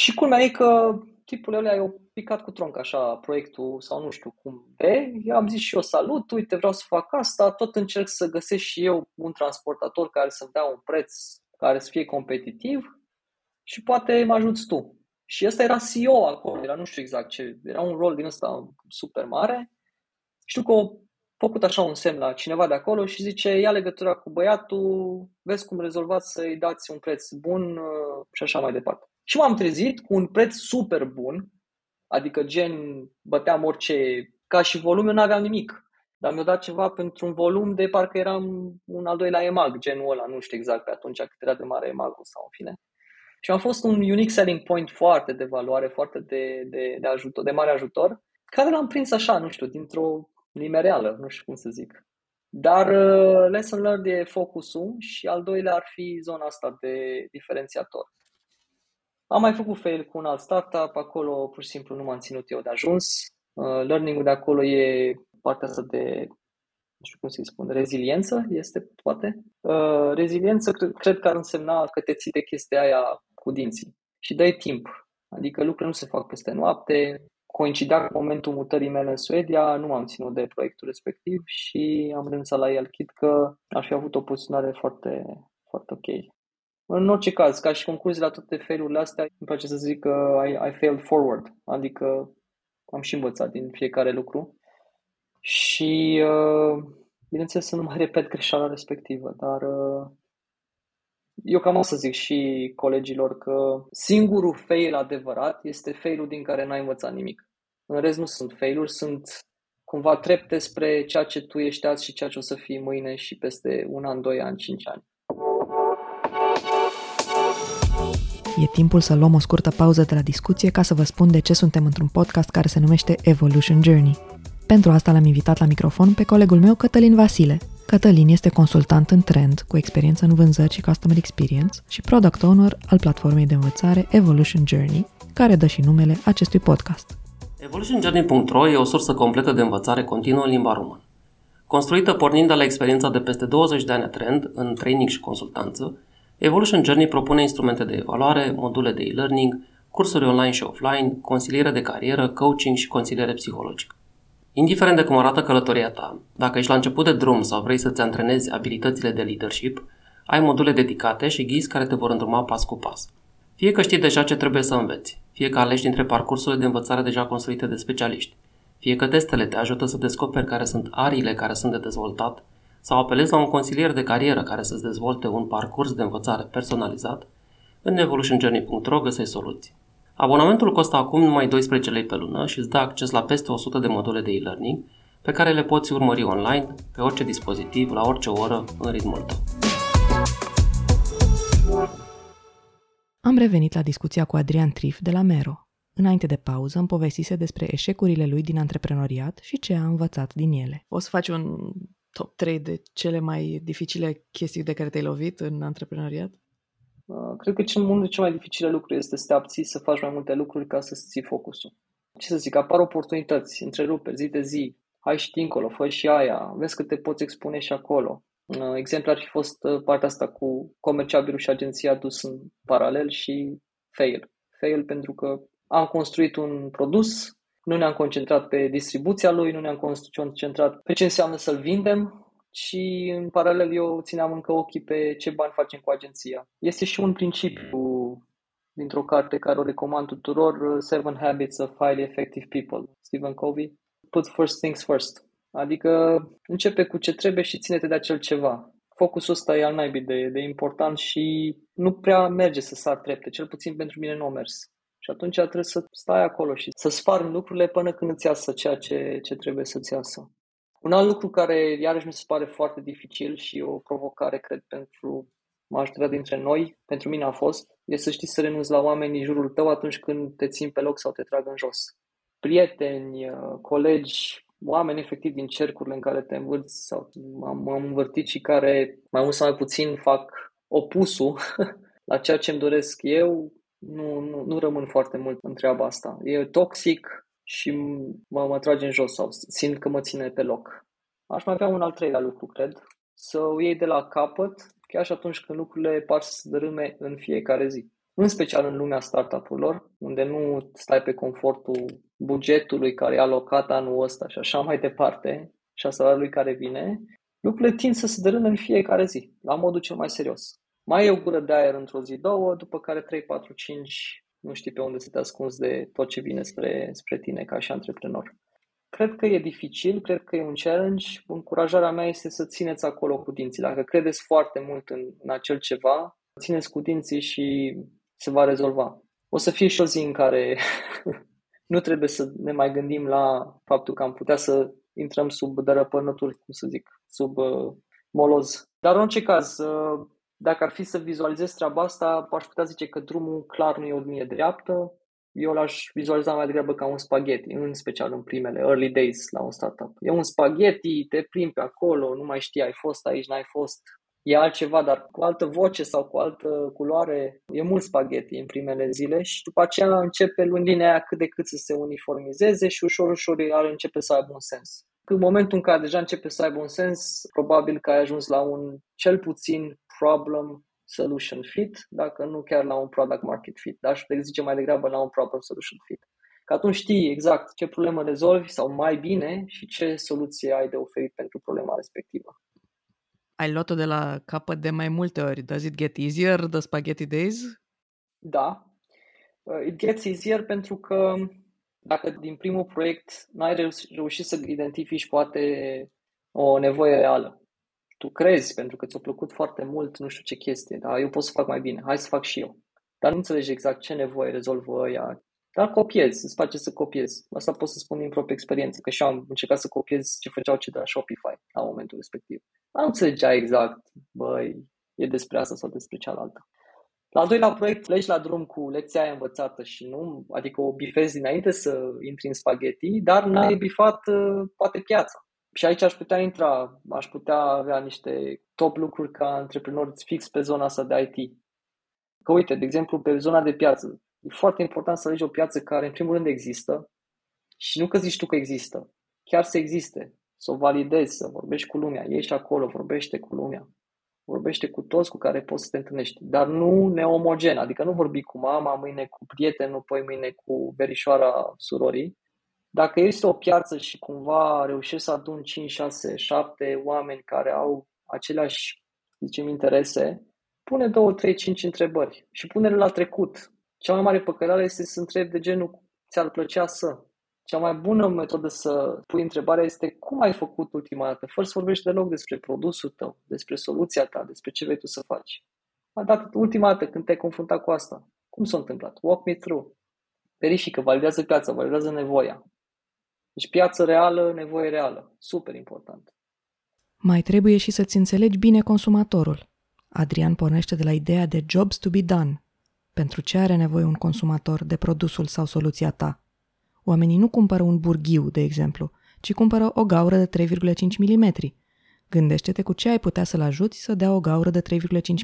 Speaker 2: și culmea e că tipul ăla i-a picat cu tronc așa proiectul sau nu știu cum de. Am zis și eu salut, uite vreau să fac asta, tot încerc să găsesc și eu un transportator care să-mi dea un preț care să fie competitiv și poate mă ajuți tu. Și ăsta era CEO acolo, era nu știu exact ce, era un rol din ăsta super mare. Știu că a făcut așa un semn la cineva de acolo și zice, ia legătura cu băiatul, vezi cum rezolvați să-i dați un preț bun uh, și așa mai departe. Și m-am trezit cu un preț super bun, adică gen băteam orice, ca și volum eu n-aveam nimic. Dar mi-a dat ceva pentru un volum de parcă eram un al doilea EMAG, genul ăla, nu știu exact pe atunci cât era de mare emag sau în fine. Și a fost un unique selling point foarte de valoare, foarte de, de, de ajutor, de mare ajutor, care l-am prins așa, nu știu, dintr-o limereală, nu știu cum să zic. Dar uh, lesson learned e focusul și al doilea ar fi zona asta de diferențiator. Am mai făcut fail cu un alt startup, acolo pur și simplu nu m-am ținut eu de ajuns. Uh, learning-ul de acolo e partea asta de, nu știu cum să-i spun, reziliență, este poate. Uh, reziliență cred, cred că ar însemna că te ții de chestia aia cu dinții și dai timp. Adică lucrurile nu se fac peste noapte, coincidea cu momentul mutării mele în Suedia, nu m-am ținut de proiectul respectiv și am renunțat la el, chit că aș fi avut o poziționare foarte, foarte ok. În orice caz, ca și concluzie la toate felurile astea, îmi place să zic că I, I failed forward, adică am și învățat din fiecare lucru și uh, bineînțeles să nu mai repet greșeala respectivă, dar uh, eu cam o să zic și colegilor că singurul fail adevărat este failul din care n-ai învățat nimic. În rest nu sunt failuri, sunt cumva trepte spre ceea ce tu ești azi și ceea ce o să fii mâine și peste un an, doi ani, cinci ani.
Speaker 1: E timpul să luăm o scurtă pauză de la discuție ca să vă spun de ce suntem într-un podcast care se numește Evolution Journey. Pentru asta l-am invitat la microfon pe colegul meu Cătălin Vasile. Cătălin este consultant în trend, cu experiență în vânzări și customer experience și product owner al platformei de învățare Evolution Journey, care dă și numele acestui podcast.
Speaker 3: EvolutionJourney.ro e o sursă completă de învățare continuă în limba română. Construită pornind de la experiența de peste 20 de ani a trend în training și consultanță, Evolution Journey propune instrumente de evaluare, module de e-learning, cursuri online și offline, consiliere de carieră, coaching și consiliere psihologică. Indiferent de cum arată călătoria ta, dacă ești la început de drum sau vrei să-ți antrenezi abilitățile de leadership, ai module dedicate și ghizi care te vor îndruma pas cu pas. Fie că știi deja ce trebuie să înveți, fie că alegi dintre parcursurile de învățare deja construite de specialiști, fie că testele te ajută să descoperi care sunt ariile care sunt de dezvoltat sau apelezi la un consilier de carieră care să-ți dezvolte un parcurs de învățare personalizat, în evolutionjourney.ro găsești soluții. Abonamentul costă acum numai 12 lei pe lună și îți dă acces la peste 100 de module de e-learning pe care le poți urmări online, pe orice dispozitiv, la orice oră, în ritmul tău.
Speaker 1: Am revenit la discuția cu Adrian Trif de la Mero. Înainte de pauză îmi povestise despre eșecurile lui din antreprenoriat și ce a învățat din ele. O să faci un top 3 de cele mai dificile chestii de care te-ai lovit în antreprenoriat?
Speaker 2: Uh, cred că cel mult cel mai dificile lucru este să te abții să faci mai multe lucruri ca să-ți ții focusul. Ce să zic, apar oportunități, întreruperi, zi de zi, hai și dincolo, fă și aia, vezi că te poți expune și acolo. Uh, exemplu ar fi fost uh, partea asta cu comerciabilul și agenția dus în paralel și fail. Fail pentru că am construit un produs, nu ne-am concentrat pe distribuția lui, nu ne-am concentrat pe ce înseamnă să-l vindem și în paralel eu țineam încă ochii pe ce bani facem cu agenția. Este și un principiu dintr-o carte care o recomand tuturor, Seven Habits of Highly Effective People, Stephen Covey. Put first things first. Adică începe cu ce trebuie și ține-te de acel ceva. Focusul ăsta e al naibii de, de important și nu prea merge să sar trepte, cel puțin pentru mine nu a mers. Și atunci trebuie să stai acolo și să spargi lucrurile până când îți iasă ceea ce, ce trebuie să-ți iasă. Un alt lucru care iarăși mi se pare foarte dificil și o provocare, cred, pentru majoritatea dintre noi, pentru mine a fost, e să știi să renunți la oameni din jurul tău atunci când te țin pe loc sau te trag în jos. Prieteni, uh, colegi, oameni efectiv din cercurile în care te învârți sau am, am învârtit și care mai mult sau mai puțin fac opusul la ceea ce îmi doresc eu, nu, nu, nu rămân foarte mult în treaba asta. E toxic și mă, mă trage în jos sau simt că mă ține pe loc. Aș mai avea un al treilea lucru, cred, să o iei de la capăt, chiar și atunci când lucrurile par să se dărâme în fiecare zi. În special în lumea startup-urilor, unde nu stai pe confortul bugetului care e alocat anul ăsta și așa mai departe, și a salariului care vine, lucrurile tind să se dărâme în fiecare zi, la modul cel mai serios. Mai e o gură de aer într-o zi, două, după care 3, 4, 5, nu știi pe unde să te ascunzi de tot ce vine spre, spre tine ca și antreprenor. Cred că e dificil, cred că e un challenge. Încurajarea mea este să țineți acolo cu dinții. Dacă credeți foarte mult în, în acel ceva, țineți cu dinții și se va rezolva. O să fie și o zi în care nu trebuie să ne mai gândim la faptul că am putea să intrăm sub dărăpănături, cum să zic, sub uh, moloz. Dar în orice caz, uh, dacă ar fi să vizualizez treaba asta, aș putea zice că drumul clar nu e o linie dreaptă. Eu l-aș vizualiza mai degrabă ca un spaghetti, în special în primele early days la un startup. E un spaghetti, te plimbi pe acolo, nu mai știi, ai fost aici, n-ai fost, e altceva, dar cu altă voce sau cu altă culoare. E mult spaghetti în primele zile și după aceea începe lundinea aia cât de cât să se uniformizeze și ușor, ușor ar începe să aibă un sens. În momentul în care deja începe să aibă un sens, probabil că ai ajuns la un cel puțin problem solution fit, dacă nu chiar la un product market fit. Dar aș zice mai degrabă la un problem solution fit. Că atunci știi exact ce problemă rezolvi sau mai bine și ce soluție ai de oferit pentru problema respectivă.
Speaker 1: Ai luat-o de la capăt de mai multe ori. Does it get easier, the spaghetti days?
Speaker 2: Da. Uh, it gets easier pentru că dacă din primul proiect n-ai reușit să identifici poate o nevoie reală, tu crezi pentru că ți-a plăcut foarte mult nu știu ce chestie, dar eu pot să fac mai bine, hai să fac și eu. Dar nu înțelegi exact ce nevoie rezolvă ăia, dar copiezi, îți face să copiezi. Asta pot să spun din proprie experiență, că și am încercat să copiez ce făceau cei de la Shopify la momentul respectiv. Dar nu înțelegea exact, băi, e despre asta sau despre cealaltă. La al doilea proiect pleci la drum cu lecția aia învățată și nu, adică o bifezi dinainte să intri în spaghetti, dar n-ai bifat uh, poate piața. Și aici aș putea intra, aș putea avea niște top lucruri ca antreprenor fix pe zona asta de IT. Că uite, de exemplu, pe zona de piață. E foarte important să alegi o piață care, în primul rând, există și nu că zici tu că există, chiar să existe, să o validezi, să vorbești cu lumea, ieși acolo, vorbește cu lumea, vorbește cu toți cu care poți să te întâlnești, dar nu neomogen, adică nu vorbi cu mama, mâine cu prietenul, poi mâine cu verișoara surorii, dacă este o piață și cumva reușești să adun 5, 6, 7 oameni care au aceleași, zicem, interese, pune 2, 3, 5 întrebări și pune-le la trecut. Cea mai mare păcăleală este să întrebi de genul ți-ar plăcea să. Cea mai bună metodă să pui întrebarea este cum ai făcut ultima dată, fără să vorbești deloc despre produsul tău, despre soluția ta, despre ce vrei tu să faci. A dat ultima dată când te-ai confruntat cu asta. Cum s-a întâmplat? Walk me through. Verifică, validează piața, validează nevoia. Deci piață reală, nevoie reală. Super important.
Speaker 1: Mai trebuie și să-ți înțelegi bine consumatorul. Adrian pornește de la ideea de jobs to be done. Pentru ce are nevoie un consumator de produsul sau soluția ta? Oamenii nu cumpără un burghiu, de exemplu, ci cumpără o gaură de 3,5 mm. Gândește-te cu ce ai putea să-l ajuți să dea o gaură de 3,5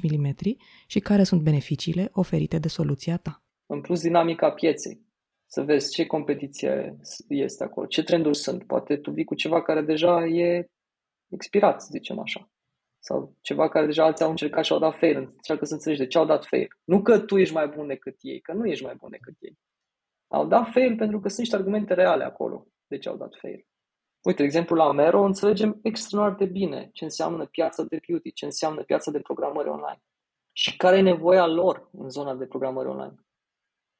Speaker 1: mm și care sunt beneficiile oferite de soluția ta.
Speaker 2: În plus, dinamica pieței să vezi ce competiție este acolo, ce trenduri sunt. Poate tu vii cu ceva care deja e expirat, să zicem așa. Sau ceva care deja alții au încercat și au dat fail. Încearcă să înțelegi de ce au dat fail. Nu că tu ești mai bun decât ei, că nu ești mai bun decât ei. Au dat fail pentru că sunt niște argumente reale acolo de ce au dat fail. Uite, de exemplu, la Mero înțelegem extraordinar de bine ce înseamnă piața de beauty, ce înseamnă piața de programări online și care e nevoia lor în zona de programări online.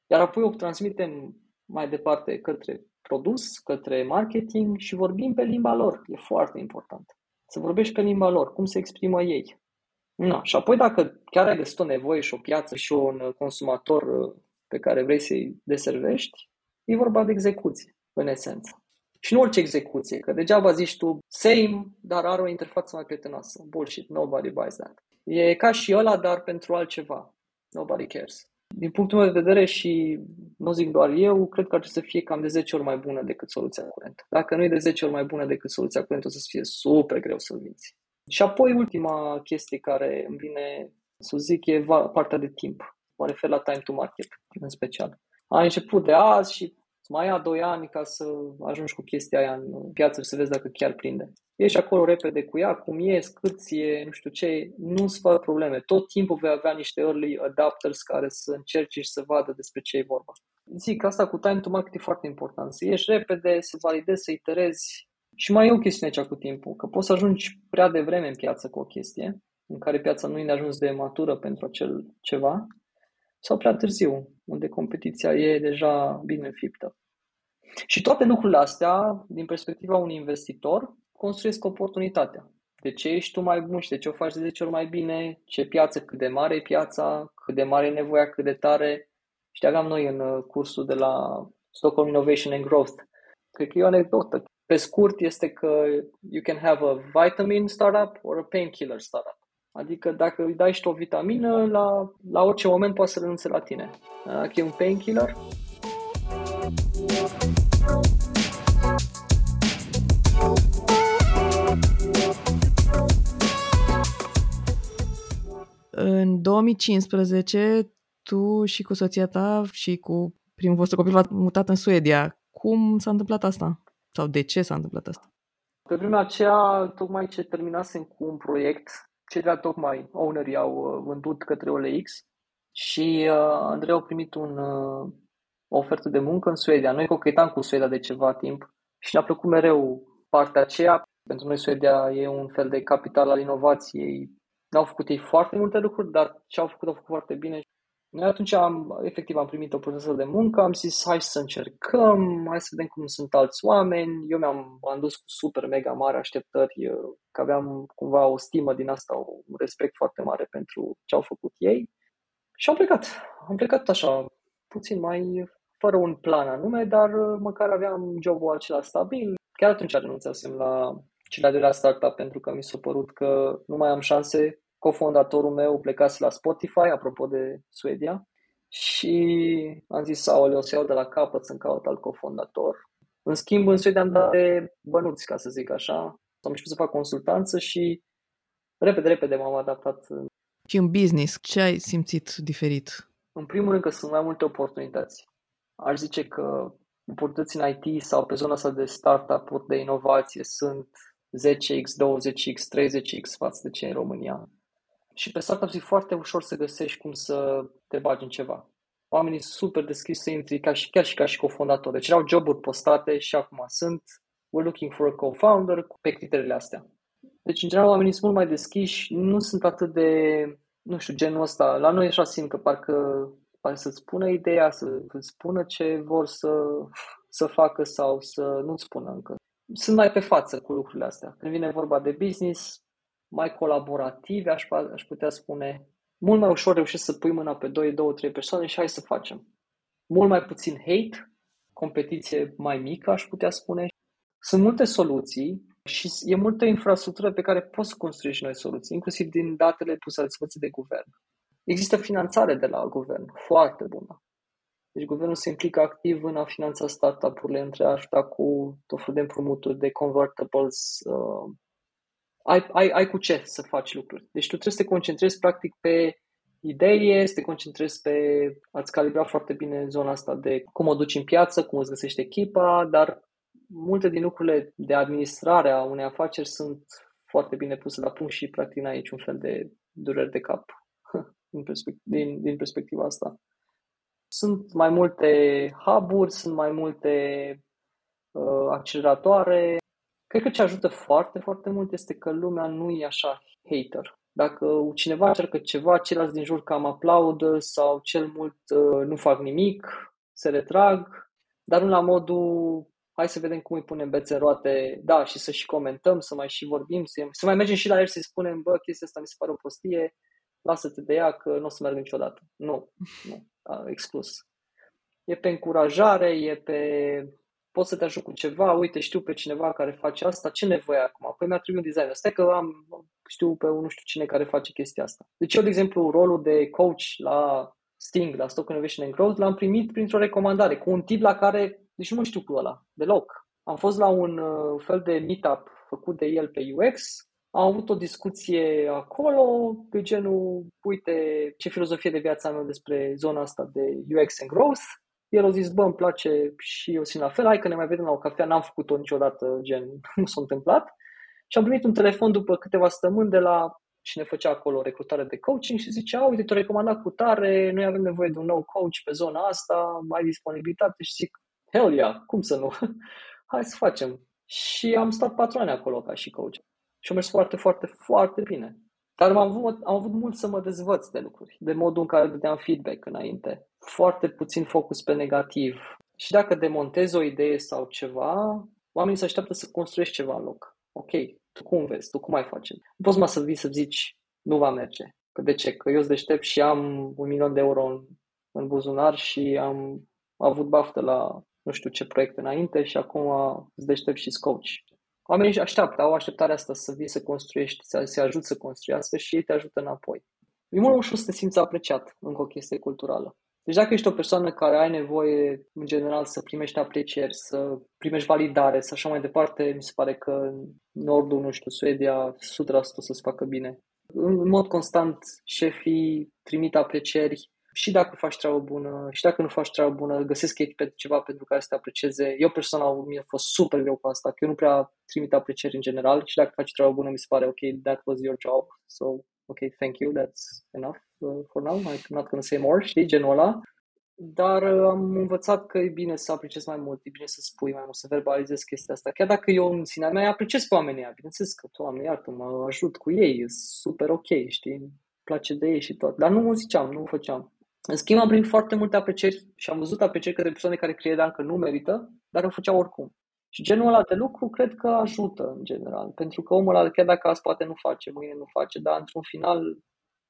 Speaker 2: Iar apoi o transmitem mai departe către produs, către marketing și vorbim pe limba lor. E foarte important. Să vorbești pe limba lor, cum se exprimă ei. Na. Și apoi dacă chiar ai găsit o nevoie și o piață și un consumator uh, pe care vrei să-i deservești, e vorba de execuție, în esență. Și nu orice execuție, că degeaba zici tu same, dar are o interfață mai prietenoasă. Bullshit, nobody buys that. E ca și ăla, dar pentru altceva. Nobody cares. Din punctul meu de vedere și nu zic doar eu, cred că ar trebui să fie cam de 10 ori mai bună decât soluția curentă. Dacă nu e de 10 ori mai bună decât soluția curentă, o să fie super greu să-l vinzi. Și apoi ultima chestie care îmi vine să zic e partea de timp. Mă refer la time to market în special. A început de azi și mai ia 2 ani ca să ajungi cu chestia aia în piață și să vezi dacă chiar prinde. Ești acolo repede cu ea, cum e, cât e, nu știu ce, nu-ți fac probleme. Tot timpul vei avea niște early adapters care să încerci și să vadă despre ce e vorba. Zic, asta cu time to market e foarte important. Să ieși repede, să validezi, să iterezi. Și mai e o chestiune aici cu timpul, că poți să ajungi prea devreme în piață cu o chestie, în care piața nu e de ajuns de matură pentru acel ceva, sau prea târziu, unde competiția e deja bine înfiptă. Și toate lucrurile astea, din perspectiva unui investitor, construiesc oportunitatea. De ce ești tu mai bun și de ce o faci de 10 ori mai bine, ce piață, cât de mare e piața, cât de mare e nevoia, cât de tare. Și aveam noi în uh, cursul de la Stockholm Innovation and Growth. Cred că e o anecdotă. Pe scurt este că you can have a vitamin startup or a painkiller startup. Adică dacă îi dai și tu o vitamină, la, la orice moment poate să renunțe la tine. Dacă e un painkiller,
Speaker 1: în 2015, tu și cu soția ta și cu primul vostru copil v-ați mutat în Suedia. Cum s-a întâmplat asta? Sau de ce s-a întâmplat asta?
Speaker 2: Pe vremea aceea, tocmai ce terminasem cu un proiect, cei de tocmai ownerii au uh, vândut către OLX și uh, Andrei au primit un, uh, o ofertă de muncă în Suedia. Noi cochetam cu Suedia de ceva timp și ne-a plăcut mereu partea aceea. Pentru noi Suedia e un fel de capital al inovației. N-au făcut ei foarte multe lucruri, dar ce au făcut, au făcut foarte bine. Noi atunci am, efectiv, am primit o procesă de muncă, am zis hai să încercăm, hai să vedem cum sunt alți oameni. Eu mi-am am dus cu super mega mare așteptări, că aveam cumva o stimă din asta, un respect foarte mare pentru ce au făcut ei. Și am plecat. Am plecat așa, puțin mai fără un plan anume, dar uh, măcar aveam jobul acela stabil. Chiar atunci renunțasem la cel de doilea startup pentru că mi s-a părut că nu mai am șanse. Cofondatorul meu plecase la Spotify, apropo de Suedia, și am zis, aoleu, o să iau de la capăt să-mi caut alt cofondator. În schimb, în Suedia am dat de bănuți, ca să zic așa. Am început să fac consultanță și repede, repede m-am adaptat.
Speaker 1: Și în business, ce ai simțit diferit?
Speaker 2: În primul rând că sunt mai multe oportunități aș zice că oportunități în IT sau pe zona asta de startup-uri de inovație sunt 10x, 20x, 30x față de ce în România. Și pe startup e foarte ușor să găsești cum să te bagi în ceva. Oamenii sunt super deschiși să intri ca și, chiar și ca și cofondator. Deci erau joburi postate și acum sunt. We're looking for a co-founder pe criteriile astea. Deci, în general, oamenii sunt mult mai deschiși, nu sunt atât de, nu știu, genul ăsta. La noi așa simt că parcă pare să-ți spună ideea, să-ți spună ce vor să, să facă sau să nu-ți spună încă. Sunt mai pe față cu lucrurile astea. Când vine vorba de business, mai colaborative, aș, aș putea spune, mult mai ușor reușești să pui mâna pe 2, 2, 3 persoane și hai să facem. Mult mai puțin hate, competiție mai mică, aș putea spune. Sunt multe soluții și e multă infrastructură pe care poți să construiești noi soluții, inclusiv din datele puse la dispoziție de guvern. Există finanțare de la guvern, foarte bună. Deci guvernul se implică activ în a finanța startup-urile, între a ajuta cu tot felul de împrumuturi, de convertibles. Uh, ai, ai, ai cu ce să faci lucruri. Deci tu trebuie să te concentrezi practic pe idee, să te concentrezi pe a-ți calibra foarte bine zona asta de cum o duci în piață, cum îți găsești echipa, dar multe din lucrurile de administrare a unei afaceri sunt foarte bine puse la punct și practic n-ai niciun fel de dureri de cap din, perspect- din, din perspectiva asta. Sunt mai multe hub-uri, sunt mai multe uh, acceleratoare. Cred că ce ajută foarte, foarte mult este că lumea nu e așa hater. Dacă cineva încearcă ceva, ceilalți din jur cam aplaudă sau cel mult uh, nu fac nimic, se retrag, dar nu la modul hai să vedem cum îi punem bețe în roate, da, și să și comentăm, să mai și vorbim, să, să mai mergem și la el să-i spunem, bă, chestia asta mi se pare o prostie, lasă-te de ea că nu o să meargă niciodată. Nu, nu, a, exclus. E pe încurajare, e pe poți să te ajut cu ceva, uite, știu pe cineva care face asta, ce nevoie acum? Păi mi-a trimis un designer. Stai că am, știu pe nu știu cine care face chestia asta. Deci eu, de exemplu, rolul de coach la Sting, la Stock Innovation and Growth, l-am primit printr-o recomandare cu un tip la care, deci nu mă știu cu ăla, deloc. Am fost la un uh, fel de meetup făcut de el pe UX, am avut o discuție acolo, de genul, uite ce filozofie de viață am eu despre zona asta de UX and Growth. El a zis, bă, îmi place și eu simt la fel, hai că ne mai vedem la o cafea, n-am făcut-o niciodată, gen, nu s-a întâmplat. Și am primit un telefon după câteva săptămâni de la cine făcea acolo recrutare de coaching și zicea, uite, te-o recomandat cu tare, noi avem nevoie de un nou coach pe zona asta, mai disponibilitate și zic, hell yeah, cum să nu? Hai să facem. Și am stat patru ani acolo ca și coach. Și a mers foarte, foarte, foarte bine. Dar am avut, am avut mult să mă dezvăț de lucruri, de modul în care dădeam feedback înainte. Foarte puțin focus pe negativ. Și dacă demontezi o idee sau ceva, oamenii se așteaptă să construiești ceva în loc. Ok, tu cum vezi? Tu cum ai face? Nu poți mai să vii să zici, nu va merge. Că de ce? Că eu sunt deștept și am un milion de euro în, în buzunar și am avut baftă la nu știu ce proiect înainte și acum îți deștept și coach. Oamenii își așteaptă, au așteptarea asta să vii să construiești, să se ajut să construiască și ei te ajută înapoi. E mult ușor să te simți apreciat încă o chestie culturală. Deci dacă ești o persoană care ai nevoie, în general, să primești aprecieri, să primești validare, să așa mai departe, mi se pare că în Nordul, nu știu, Suedia, 100% să-ți facă bine. În mod constant, șefii trimit aprecieri și dacă faci treabă bună, și dacă nu faci treabă bună, găsesc ei pe ceva pentru care să te aprecieze. Eu personal, mi-a fost super greu cu asta, că eu nu prea trimit aprecieri în general și dacă faci treabă bună, mi se pare, ok, that was your job, so, ok, thank you, that's enough uh, for now, I'm not gonna say more, știi, genul ăla. Dar uh, am învățat că e bine să apreciez mai mult, e bine să spui mai mult, să verbalizezi chestia asta. Chiar dacă eu în sinea mea apreciez pe oamenii ăia, bineînțeles că, Doamne, iartă, mă ajut cu ei, e super ok, știi, place de ei și tot. Dar nu ziceam, nu făceam. În schimb, am primit foarte multe aprecieri și am văzut aprecieri către persoane care credeam că nu merită, dar o făceau oricum. Și genul ăla de lucru cred că ajută în general, pentru că omul ăla, chiar dacă azi poate nu face, mâine nu face, dar într-un final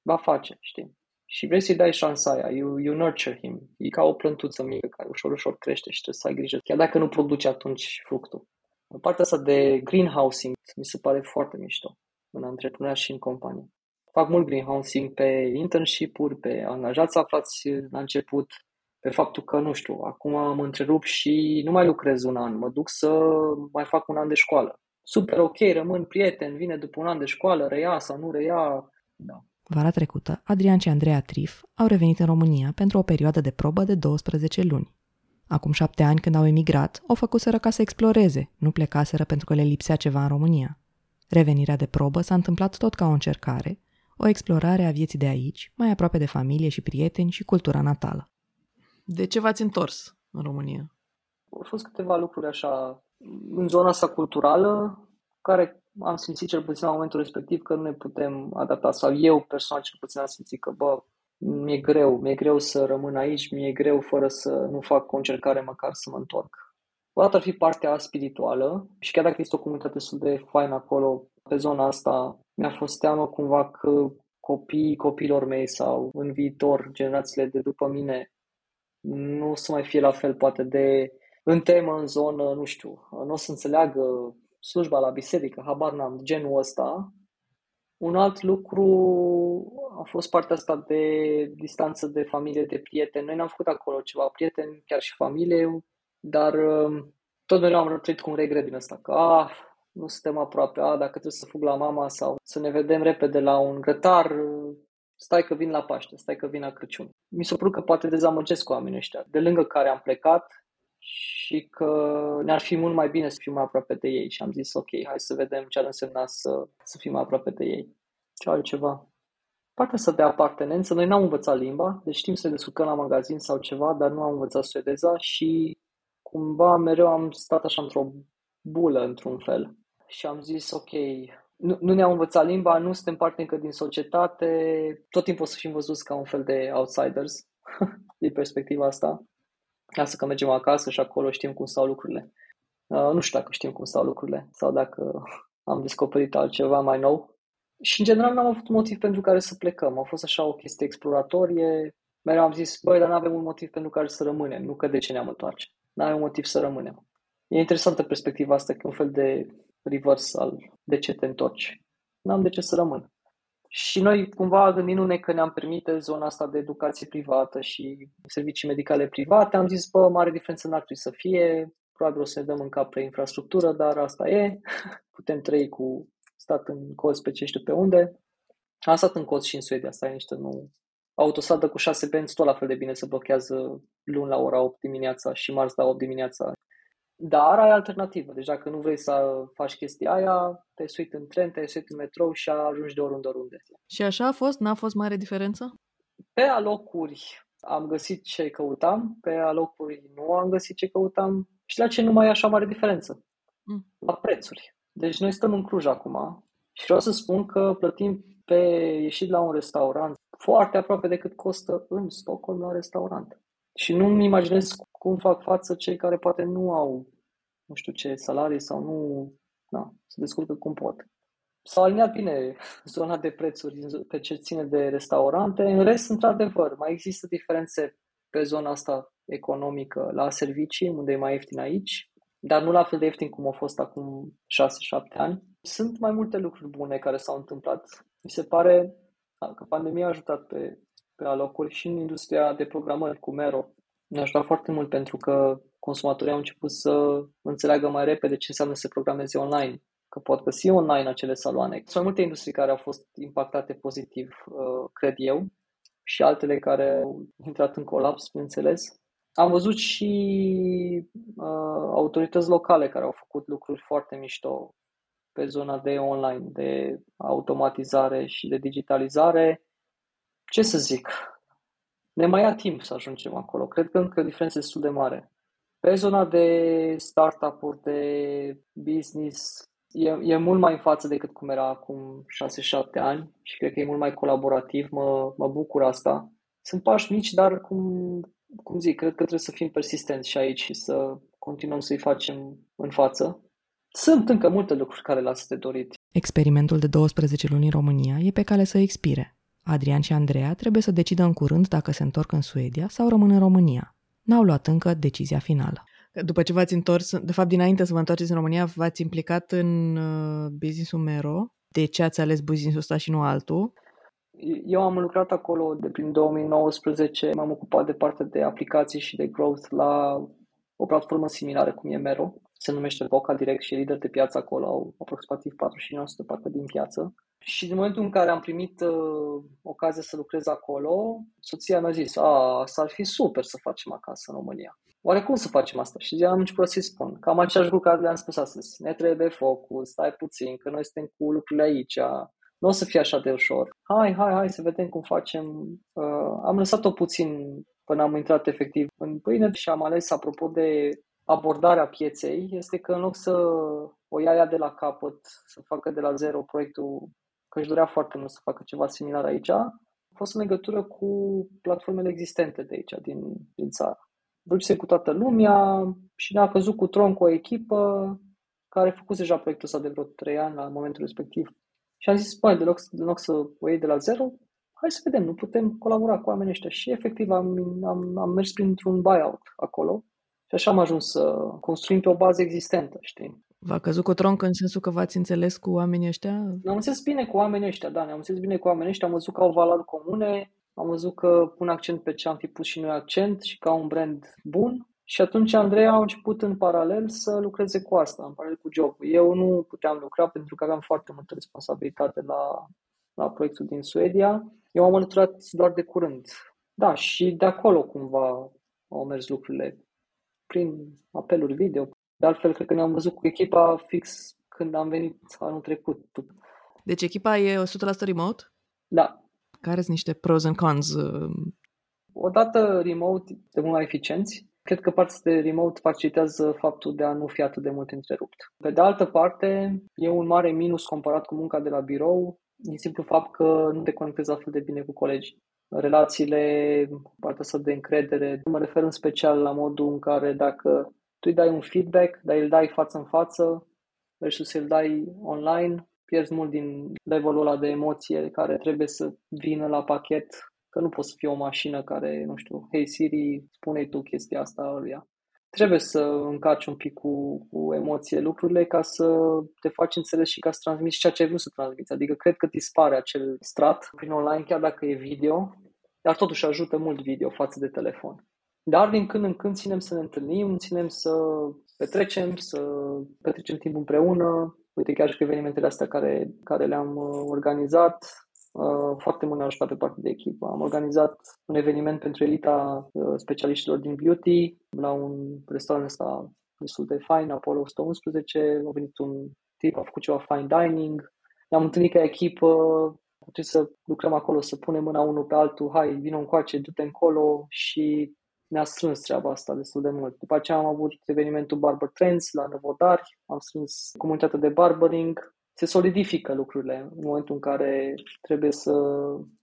Speaker 2: va face, știi? Și vrei să-i dai șansa aia, you, you nurture him. E ca o plântuță mică care ușor, ușor crește și trebuie să ai grijă, chiar dacă nu produce atunci fructul. Partea asta de greenhousing mi se pare foarte mișto în antreprenoriat și în companie fac mult greenhousing pe internship-uri, pe angajați aflați la început, pe faptul că, nu știu, acum am întrerupt și nu mai lucrez un an, mă duc să mai fac un an de școală. Super ok, rămân prieten, vine după un an de școală, reia sau nu reia. Da.
Speaker 1: Vara trecută, Adrian și Andreea Trif au revenit în România pentru o perioadă de probă de 12 luni. Acum șapte ani, când au emigrat, o făcuseră ca să exploreze, nu plecaseră pentru că le lipsea ceva în România. Revenirea de probă s-a întâmplat tot ca o încercare o explorare a vieții de aici, mai aproape de familie și prieteni și cultura natală. De ce v-ați întors în România?
Speaker 2: Au fost câteva lucruri așa în zona asta culturală care am simțit cel puțin la momentul respectiv că nu ne putem adapta sau eu personal cel puțin am simțit că bă, mi-e greu, mi-e greu să rămân aici, mi-e greu fără să nu fac o încercare măcar să mă întorc. O dată ar fi partea spirituală și chiar dacă este o comunitate destul de faină acolo, pe zona asta, mi-a fost teamă cumva că copiii copilor mei sau în viitor generațiile de după mine nu o să mai fie la fel poate de în temă, în zonă, nu știu, nu o să înțeleagă slujba la biserică, habar n-am, genul ăsta. Un alt lucru a fost partea asta de distanță de familie, de prieteni. Noi n-am făcut acolo ceva, prieteni, chiar și familie, dar um, tot mereu am trăit cu un regret din ăsta, că ah, nu suntem aproape, a, dacă trebuie să fug la mama sau să ne vedem repede la un grătar, stai că vin la Paște, stai că vin la Crăciun. Mi s-a părut că poate dezamăgesc cu oamenii ăștia, de lângă care am plecat și că ne-ar fi mult mai bine să fim mai aproape de ei și am zis ok, hai să vedem ce ar însemna să, să fim mai aproape de ei. Ce altceva? Partea asta de apartenență, noi n-am învățat limba, deci știm să ne descurcăm la magazin sau ceva, dar nu am învățat suedeza și cumva mereu am stat așa într-o bulă, într-un fel și am zis, ok, nu, nu ne-au învățat limba, nu suntem parte încă din societate, tot timpul o să fim văzuți ca un fel de outsiders din perspectiva asta. Lasă că mergem acasă și acolo știm cum stau lucrurile. Uh, nu știu dacă știm cum stau lucrurile sau dacă am descoperit altceva mai nou. Și în general n-am avut motiv pentru care să plecăm. A fost așa o chestie exploratorie. Mereu am zis, băi, dar nu avem un motiv pentru care să rămânem, nu că de ce ne-am întoarce. Nu avem motiv să rămânem. E interesantă perspectiva asta, că e un fel de reversal. De ce te întorci? n-am de ce să rămân. Și noi cumva gândindu-ne că ne-am permite zona asta de educație privată și servicii medicale private, am zis, bă, mare diferență n-ar trebui să fie, probabil o să ne dăm în cap pe infrastructură, dar asta e, putem trăi cu stat în cozi pe ce știu pe unde. Am stat în cozi și în Suedia, stai niște nu... Autostradă cu șase benzi tot la fel de bine se blochează luni la ora 8 dimineața și marți la 8 dimineața. Dar ai alternativă. Deci dacă nu vrei să faci chestia aia, te suit în tren, te suit în metrou și ajungi de oriunde, oriunde.
Speaker 1: Și așa a fost? N-a fost mare diferență?
Speaker 2: Pe alocuri am găsit ce căutam, pe alocuri nu am găsit ce căutam și la ce nu mai e așa mare diferență. Mm. La prețuri. Deci noi stăm în Cluj acum și vreau să spun că plătim pe ieșit la un restaurant foarte aproape decât costă în Stockholm la restaurant. Și nu-mi imaginez cum fac față cei care poate nu au, nu știu ce, salarii sau nu, na, se descurcă cum pot. S-a aliniat bine zona de prețuri pe ce ține de restaurante. În rest, într-adevăr, mai există diferențe pe zona asta economică la servicii, unde e mai ieftin aici, dar nu la fel de ieftin cum a fost acum 6-7 ani. Sunt mai multe lucruri bune care s-au întâmplat. Mi se pare că pandemia a ajutat pe, pe alocuri și în industria de programări cu Mero. Ne-a ajutat foarte mult pentru că consumatorii au început să înțeleagă mai repede ce înseamnă să programeze online, că pot găsi online acele saloane. Sunt mai multe industrii care au fost impactate pozitiv, uh, cred eu, și altele care au intrat în colaps, bineînțeles. Am văzut și uh, autorități locale care au făcut lucruri foarte mișto pe zona de online, de automatizare și de digitalizare. Ce să zic? Ne mai ia timp să ajungem acolo. Cred că încă diferență destul de mare. Pe zona de startup-uri, de business, e, e mult mai în față decât cum era acum 6-7 ani și cred că e mult mai colaborativ. Mă, mă bucur asta. Sunt pași mici, dar cum, cum zic, cred că trebuie să fim persistenți și aici și să continuăm să-i facem în față. Sunt încă multe lucruri care lasă de dorit.
Speaker 1: Experimentul de 12 luni în România e pe cale să expire. Adrian și Andreea trebuie să decidă în curând dacă se întorc în Suedia sau rămân în România. N-au luat încă decizia finală. După ce v-ați întors, de fapt dinainte să vă întoarceți în România, v-ați implicat în uh, business-ul Mero. De ce ați ales business-ul ăsta și nu altul?
Speaker 2: Eu am lucrat acolo de prin 2019, m-am ocupat de partea de aplicații și de growth la o platformă similară cum e Mero. Se numește Vocal Direct și lider de piață acolo, au aproximativ 49% parte din piață. Și din momentul în care am primit uh, ocazia să lucrez acolo, soția mi-a zis, a, asta ar fi super să facem acasă în România. Oare cum să facem asta? Și am început să-i spun, cam același lucru care le-am spus astăzi. Ne trebuie focus, stai puțin, că noi suntem cu lucrurile aici, nu o să fie așa de ușor. Hai, hai, hai să vedem cum facem. Uh, am lăsat-o puțin până am intrat efectiv în pâine și am ales, apropo de abordarea pieței, este că în loc să o ia ea de la capăt, să facă de la zero proiectul că își dorea foarte mult să facă ceva similar aici, a fost în legătură cu platformele existente de aici, din, din țară. Dulce cu toată lumea și ne-a căzut cu tron cu o echipă care a făcut deja proiectul ăsta de vreo 3 ani la momentul respectiv. Și am zis, băi, de loc, de loc să o iei de la zero, hai să vedem, nu putem colabora cu oamenii ăștia. Și efectiv am, am, am mers printr-un buyout acolo și așa am ajuns să construim pe o bază existentă, știi?
Speaker 1: V-a căzut cu tronc în sensul că v-ați înțeles cu oamenii ăștia?
Speaker 2: Ne-am înțeles bine cu oamenii ăștia, da, ne-am înțeles bine cu oamenii ăștia, am văzut că au valori comune, am văzut că pun accent pe ce am fi pus și noi accent și că au un brand bun. Și atunci Andrei a început în paralel să lucreze cu asta, în paralel cu jobul. Eu nu puteam lucra pentru că aveam foarte multă responsabilitate la, la proiectul din Suedia. Eu am alăturat doar de curând. Da, și de acolo cumva au mers lucrurile. Prin apeluri video, de altfel, cred că ne-am văzut cu echipa fix când am venit anul trecut.
Speaker 1: Deci echipa e 100% remote?
Speaker 2: Da.
Speaker 1: Care sunt niște pros and cons? Uh?
Speaker 2: Odată remote de mult mai eficienți. Cred că partea de remote facilitează faptul de a nu fi atât de mult întrerupt. Pe de altă parte, e un mare minus comparat cu munca de la birou, din simplu fapt că nu te conectezi la fel de bine cu colegii. Relațiile, partea asta de încredere, mă refer în special la modul în care dacă tu îi dai un feedback, dar îl dai față în față versus îl dai online, pierzi mult din levelul ăla de emoție care trebuie să vină la pachet, că nu poți să fie o mașină care, nu știu, Hey Siri, spune tu chestia asta lui. Trebuie trebuie să încarci un pic cu, cu emoție lucrurile ca să te faci înțeles și ca să transmiți ceea ce ai vrut să transmiți. Adică cred că dispare acel strat prin online, chiar dacă e video, dar totuși ajută mult video față de telefon. Dar din când în când ținem să ne întâlnim, ținem să petrecem, să petrecem timp împreună. Uite, chiar și cu evenimentele astea care, care le-am uh, organizat, uh, foarte mult ne-a ajutat pe partea de echipă. Am organizat un eveniment pentru elita uh, specialiștilor din beauty la un restaurant ăsta destul de fain, Apollo 111. A venit un tip, a făcut ceva fine dining. Ne-am întâlnit ca echipă, trebuie să lucrăm acolo, să punem mâna unul pe altul, hai, vină încoace, du-te încolo și ne-a strâns treaba asta destul de mult. După aceea am avut evenimentul Barber Trends la Năvodari, am strâns comunitatea de barbering, se solidifică lucrurile în momentul în care trebuie să,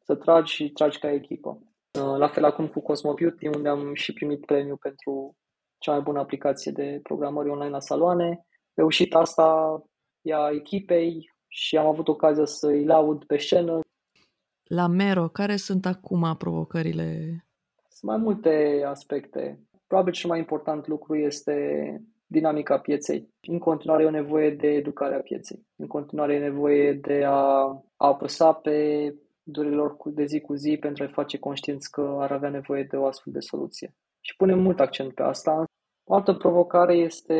Speaker 2: să tragi și tragi ca echipă. Uh, la fel acum cu Cosmo Beauty, unde am și primit premiu pentru cea mai bună aplicație de programări online la saloane. Reușit asta ea echipei și am avut ocazia să îi laud pe scenă.
Speaker 1: La Mero, care sunt acum provocările
Speaker 2: sunt mai multe aspecte. Probabil cel mai important lucru este dinamica pieței. În continuare e o nevoie de educarea pieței. În continuare e nevoie de a, a apăsa pe durilor de zi cu zi pentru a-i face conștienți că ar avea nevoie de o astfel de soluție. Și punem mult accent pe asta. O altă provocare este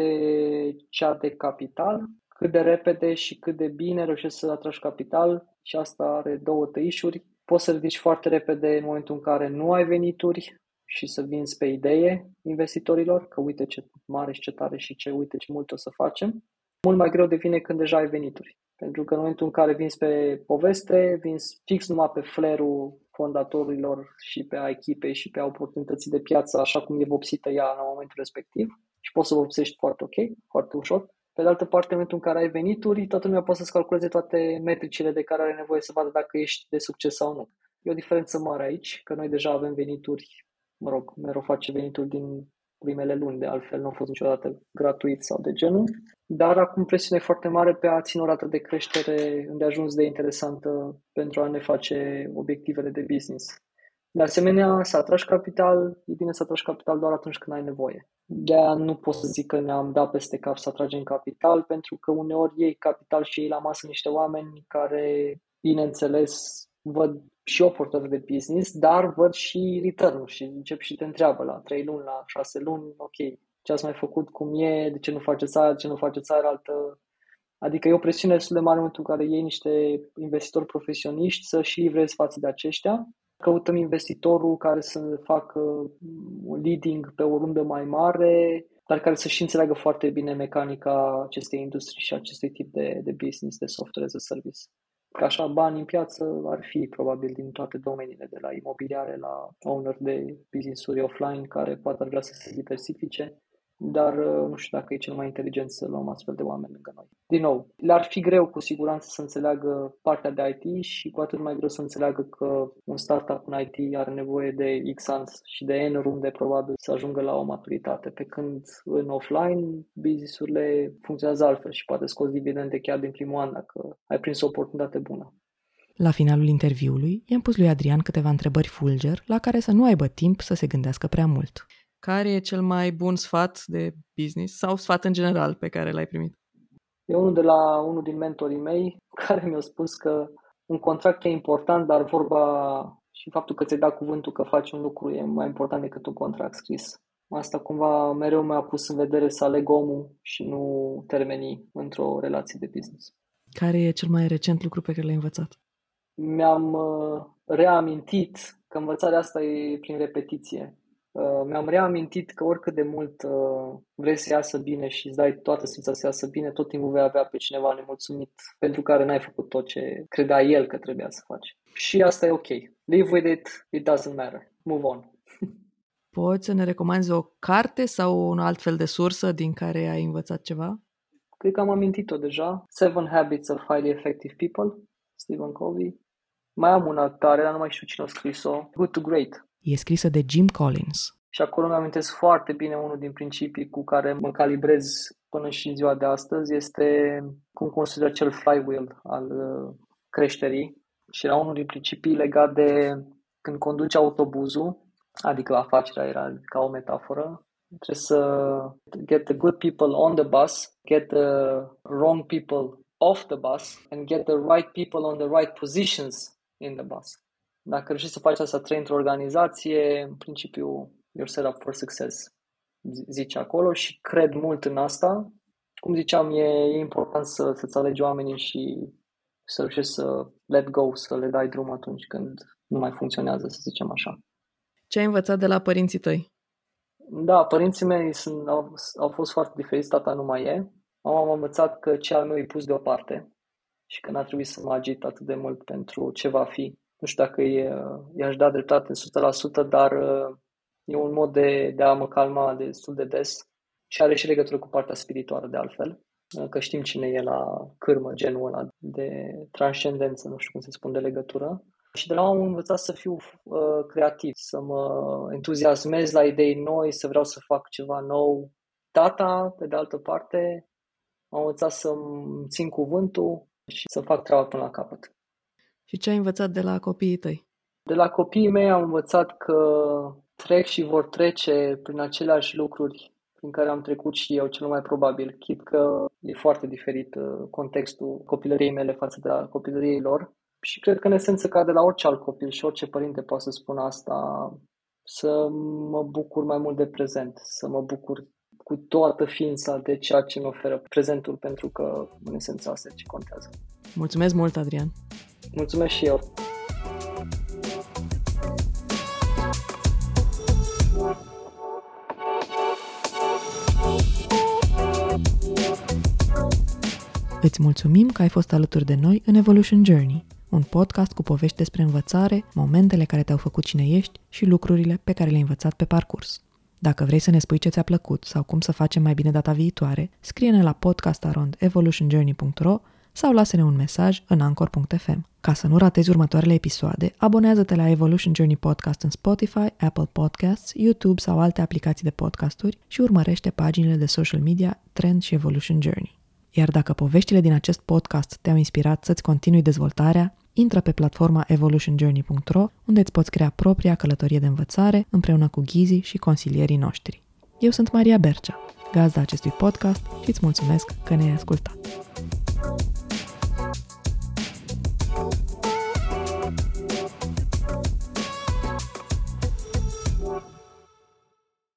Speaker 2: cea de capital. Cât de repede și cât de bine reușești să atragi capital și asta are două tăișuri poți să ridici foarte repede în momentul în care nu ai venituri și să vinzi pe idee investitorilor, că uite ce mare și ce tare și ce uite ce mult o să facem. Mult mai greu devine când deja ai venituri. Pentru că în momentul în care vinzi pe poveste, vinzi fix numai pe flerul fondatorilor și pe a echipei și pe a oportunității de piață, așa cum e vopsită ea în momentul respectiv și poți să vopsești foarte ok, foarte ușor. Pe de altă parte, în momentul în care ai venituri, toată lumea poate să-ți calculeze toate metricile de care are nevoie să vadă dacă ești de succes sau nu. E o diferență mare aici, că noi deja avem venituri, mă rog, mereu face venituri din primele luni, de altfel nu a fost niciodată gratuit sau de genul, dar acum presiune foarte mare pe a ține o rată de creștere îndeajuns de interesantă pentru a ne face obiectivele de business. De asemenea, să atragi capital, e bine să atragi capital doar atunci când ai nevoie. de nu pot să zic că ne-am dat peste cap să atragem capital, pentru că uneori iei capital și ei la masă niște oameni care, bineînțeles, văd și oportunități de business, dar văd și return și încep și te întreabă la 3 luni, la 6 luni, ok, ce ați mai făcut, cum e, de ce nu faceți aia, de ce nu faceți aia altă. Adică e o presiune destul de mare în momentul în care iei niște investitori profesioniști să și livrezi față de aceștia Căutăm investitorul care să facă un leading pe o rundă mai mare, dar care să și înțeleagă foarte bine mecanica acestei industrii și acestui tip de, de business, de software as a service. Ca așa, bani în piață ar fi probabil din toate domeniile, de la imobiliare la owner de business-uri offline care poate ar vrea să se diversifice dar uh, nu știu dacă e cel mai inteligent să luăm astfel de oameni lângă noi. Din nou, le-ar fi greu cu siguranță să înțeleagă partea de IT și cu atât mai greu să înțeleagă că un startup în IT are nevoie de X ani și de N runde probabil să ajungă la o maturitate, pe când în offline business-urile funcționează altfel și poate scoți dividende chiar din primul an dacă ai prins o oportunitate bună.
Speaker 1: La finalul interviului, i-am pus lui Adrian câteva întrebări fulger la care să nu aibă timp să se gândească prea mult. Care e cel mai bun sfat de business sau sfat în general pe care l-ai primit?
Speaker 2: E unul de la unul din mentorii mei care mi-a spus că un contract e important, dar vorba și faptul că ți-ai dat cuvântul că faci un lucru e mai important decât un contract scris. Asta cumva mereu mi-a pus în vedere să aleg omul și nu termenii într-o relație de business.
Speaker 1: Care e cel mai recent lucru pe care l-ai învățat?
Speaker 2: Mi-am uh, reamintit că învățarea asta e prin repetiție. Uh, mi-am reamintit că oricât de mult uh, vrei să iasă bine și îți dai toată silința să iasă bine, tot timpul vei avea pe cineva nemulțumit pentru care n-ai făcut tot ce credea el că trebuia să faci. Și asta e ok. Live with it, it doesn't matter. Move on.
Speaker 1: Poți să ne recomanzi o carte sau un alt fel de sursă din care ai învățat ceva?
Speaker 2: Cred că am amintit-o deja. Seven Habits of Highly Effective People, Stephen Covey. Mai am una tare, dar nu mai știu cine a scris-o. Good to Great,
Speaker 1: E scrisă de Jim Collins.
Speaker 2: Și acolo mi amintesc foarte bine unul din principii cu care mă calibrez până și în ziua de astăzi este cum construi acel flywheel al uh, creșterii și era unul din principii legat de când conduci autobuzul, adică afacerea era ca o metaforă, Trebuie să get the good people on the bus, get the wrong people off the bus and get the right people on the right positions in the bus. Dacă reușești să faci asta trei într-o organizație, în principiu, you're set up for success, zice acolo și cred mult în asta. Cum ziceam, e, e important să, să-ți alegi oamenii și să reușești să let go, să le dai drum atunci când nu mai funcționează, să zicem așa.
Speaker 1: Ce ai învățat de la părinții tăi?
Speaker 2: Da, părinții mei sunt, au, au fost foarte diferiți, tata nu mai e. Mama m-a învățat că ce al meu e pus deoparte și că n-a trebuit să mă agit atât de mult pentru ce va fi. Nu știu dacă e, i-aș da dreptate 100%, dar e un mod de, de a mă calma destul de des și are și legătură cu partea spirituală de altfel, că știm cine e la cârmă, genul ăla de transcendență, nu știu cum se spune, de legătură. Și de la am învățat să fiu uh, creativ, să mă entuziasmez la idei noi, să vreau să fac ceva nou. Tata, pe de altă parte, am învățat să-mi țin cuvântul și să fac treaba până la capăt.
Speaker 1: Și ce ai învățat de la copiii tăi?
Speaker 2: De la copiii mei am învățat că trec și vor trece prin aceleași lucruri prin care am trecut și eu, cel mai probabil, chit că e foarte diferit uh, contextul copilăriei mele față de la copilăriei lor. Și cred că, în esență, ca de la orice alt copil și orice părinte poate să spună asta, să mă bucur mai mult de prezent, să mă bucur cu toată ființa de ceea ce îmi oferă prezentul, pentru că, în esență, asta e ce contează.
Speaker 1: Mulțumesc mult, Adrian!
Speaker 2: Mulțumesc și eu!
Speaker 1: Îți mulțumim că ai fost alături de noi în Evolution Journey, un podcast cu povești despre învățare, momentele care te-au făcut cine ești și lucrurile pe care le-ai învățat pe parcurs. Dacă vrei să ne spui ce ți-a plăcut sau cum să facem mai bine data viitoare, scrie-ne la podcastarondevolutionjourney.ro sau lasă-ne un mesaj în anchor.fm. Ca să nu ratezi următoarele episoade, abonează-te la Evolution Journey Podcast în Spotify, Apple Podcasts, YouTube sau alte aplicații de podcasturi și urmărește paginile de social media Trend și Evolution Journey. Iar dacă poveștile din acest podcast te-au inspirat să-ți continui dezvoltarea, intră pe platforma evolutionjourney.ro, unde îți poți crea propria călătorie de învățare împreună cu ghizii și consilierii noștri. Eu sunt Maria Bercea, gazda acestui podcast și îți mulțumesc că ne-ai ascultat.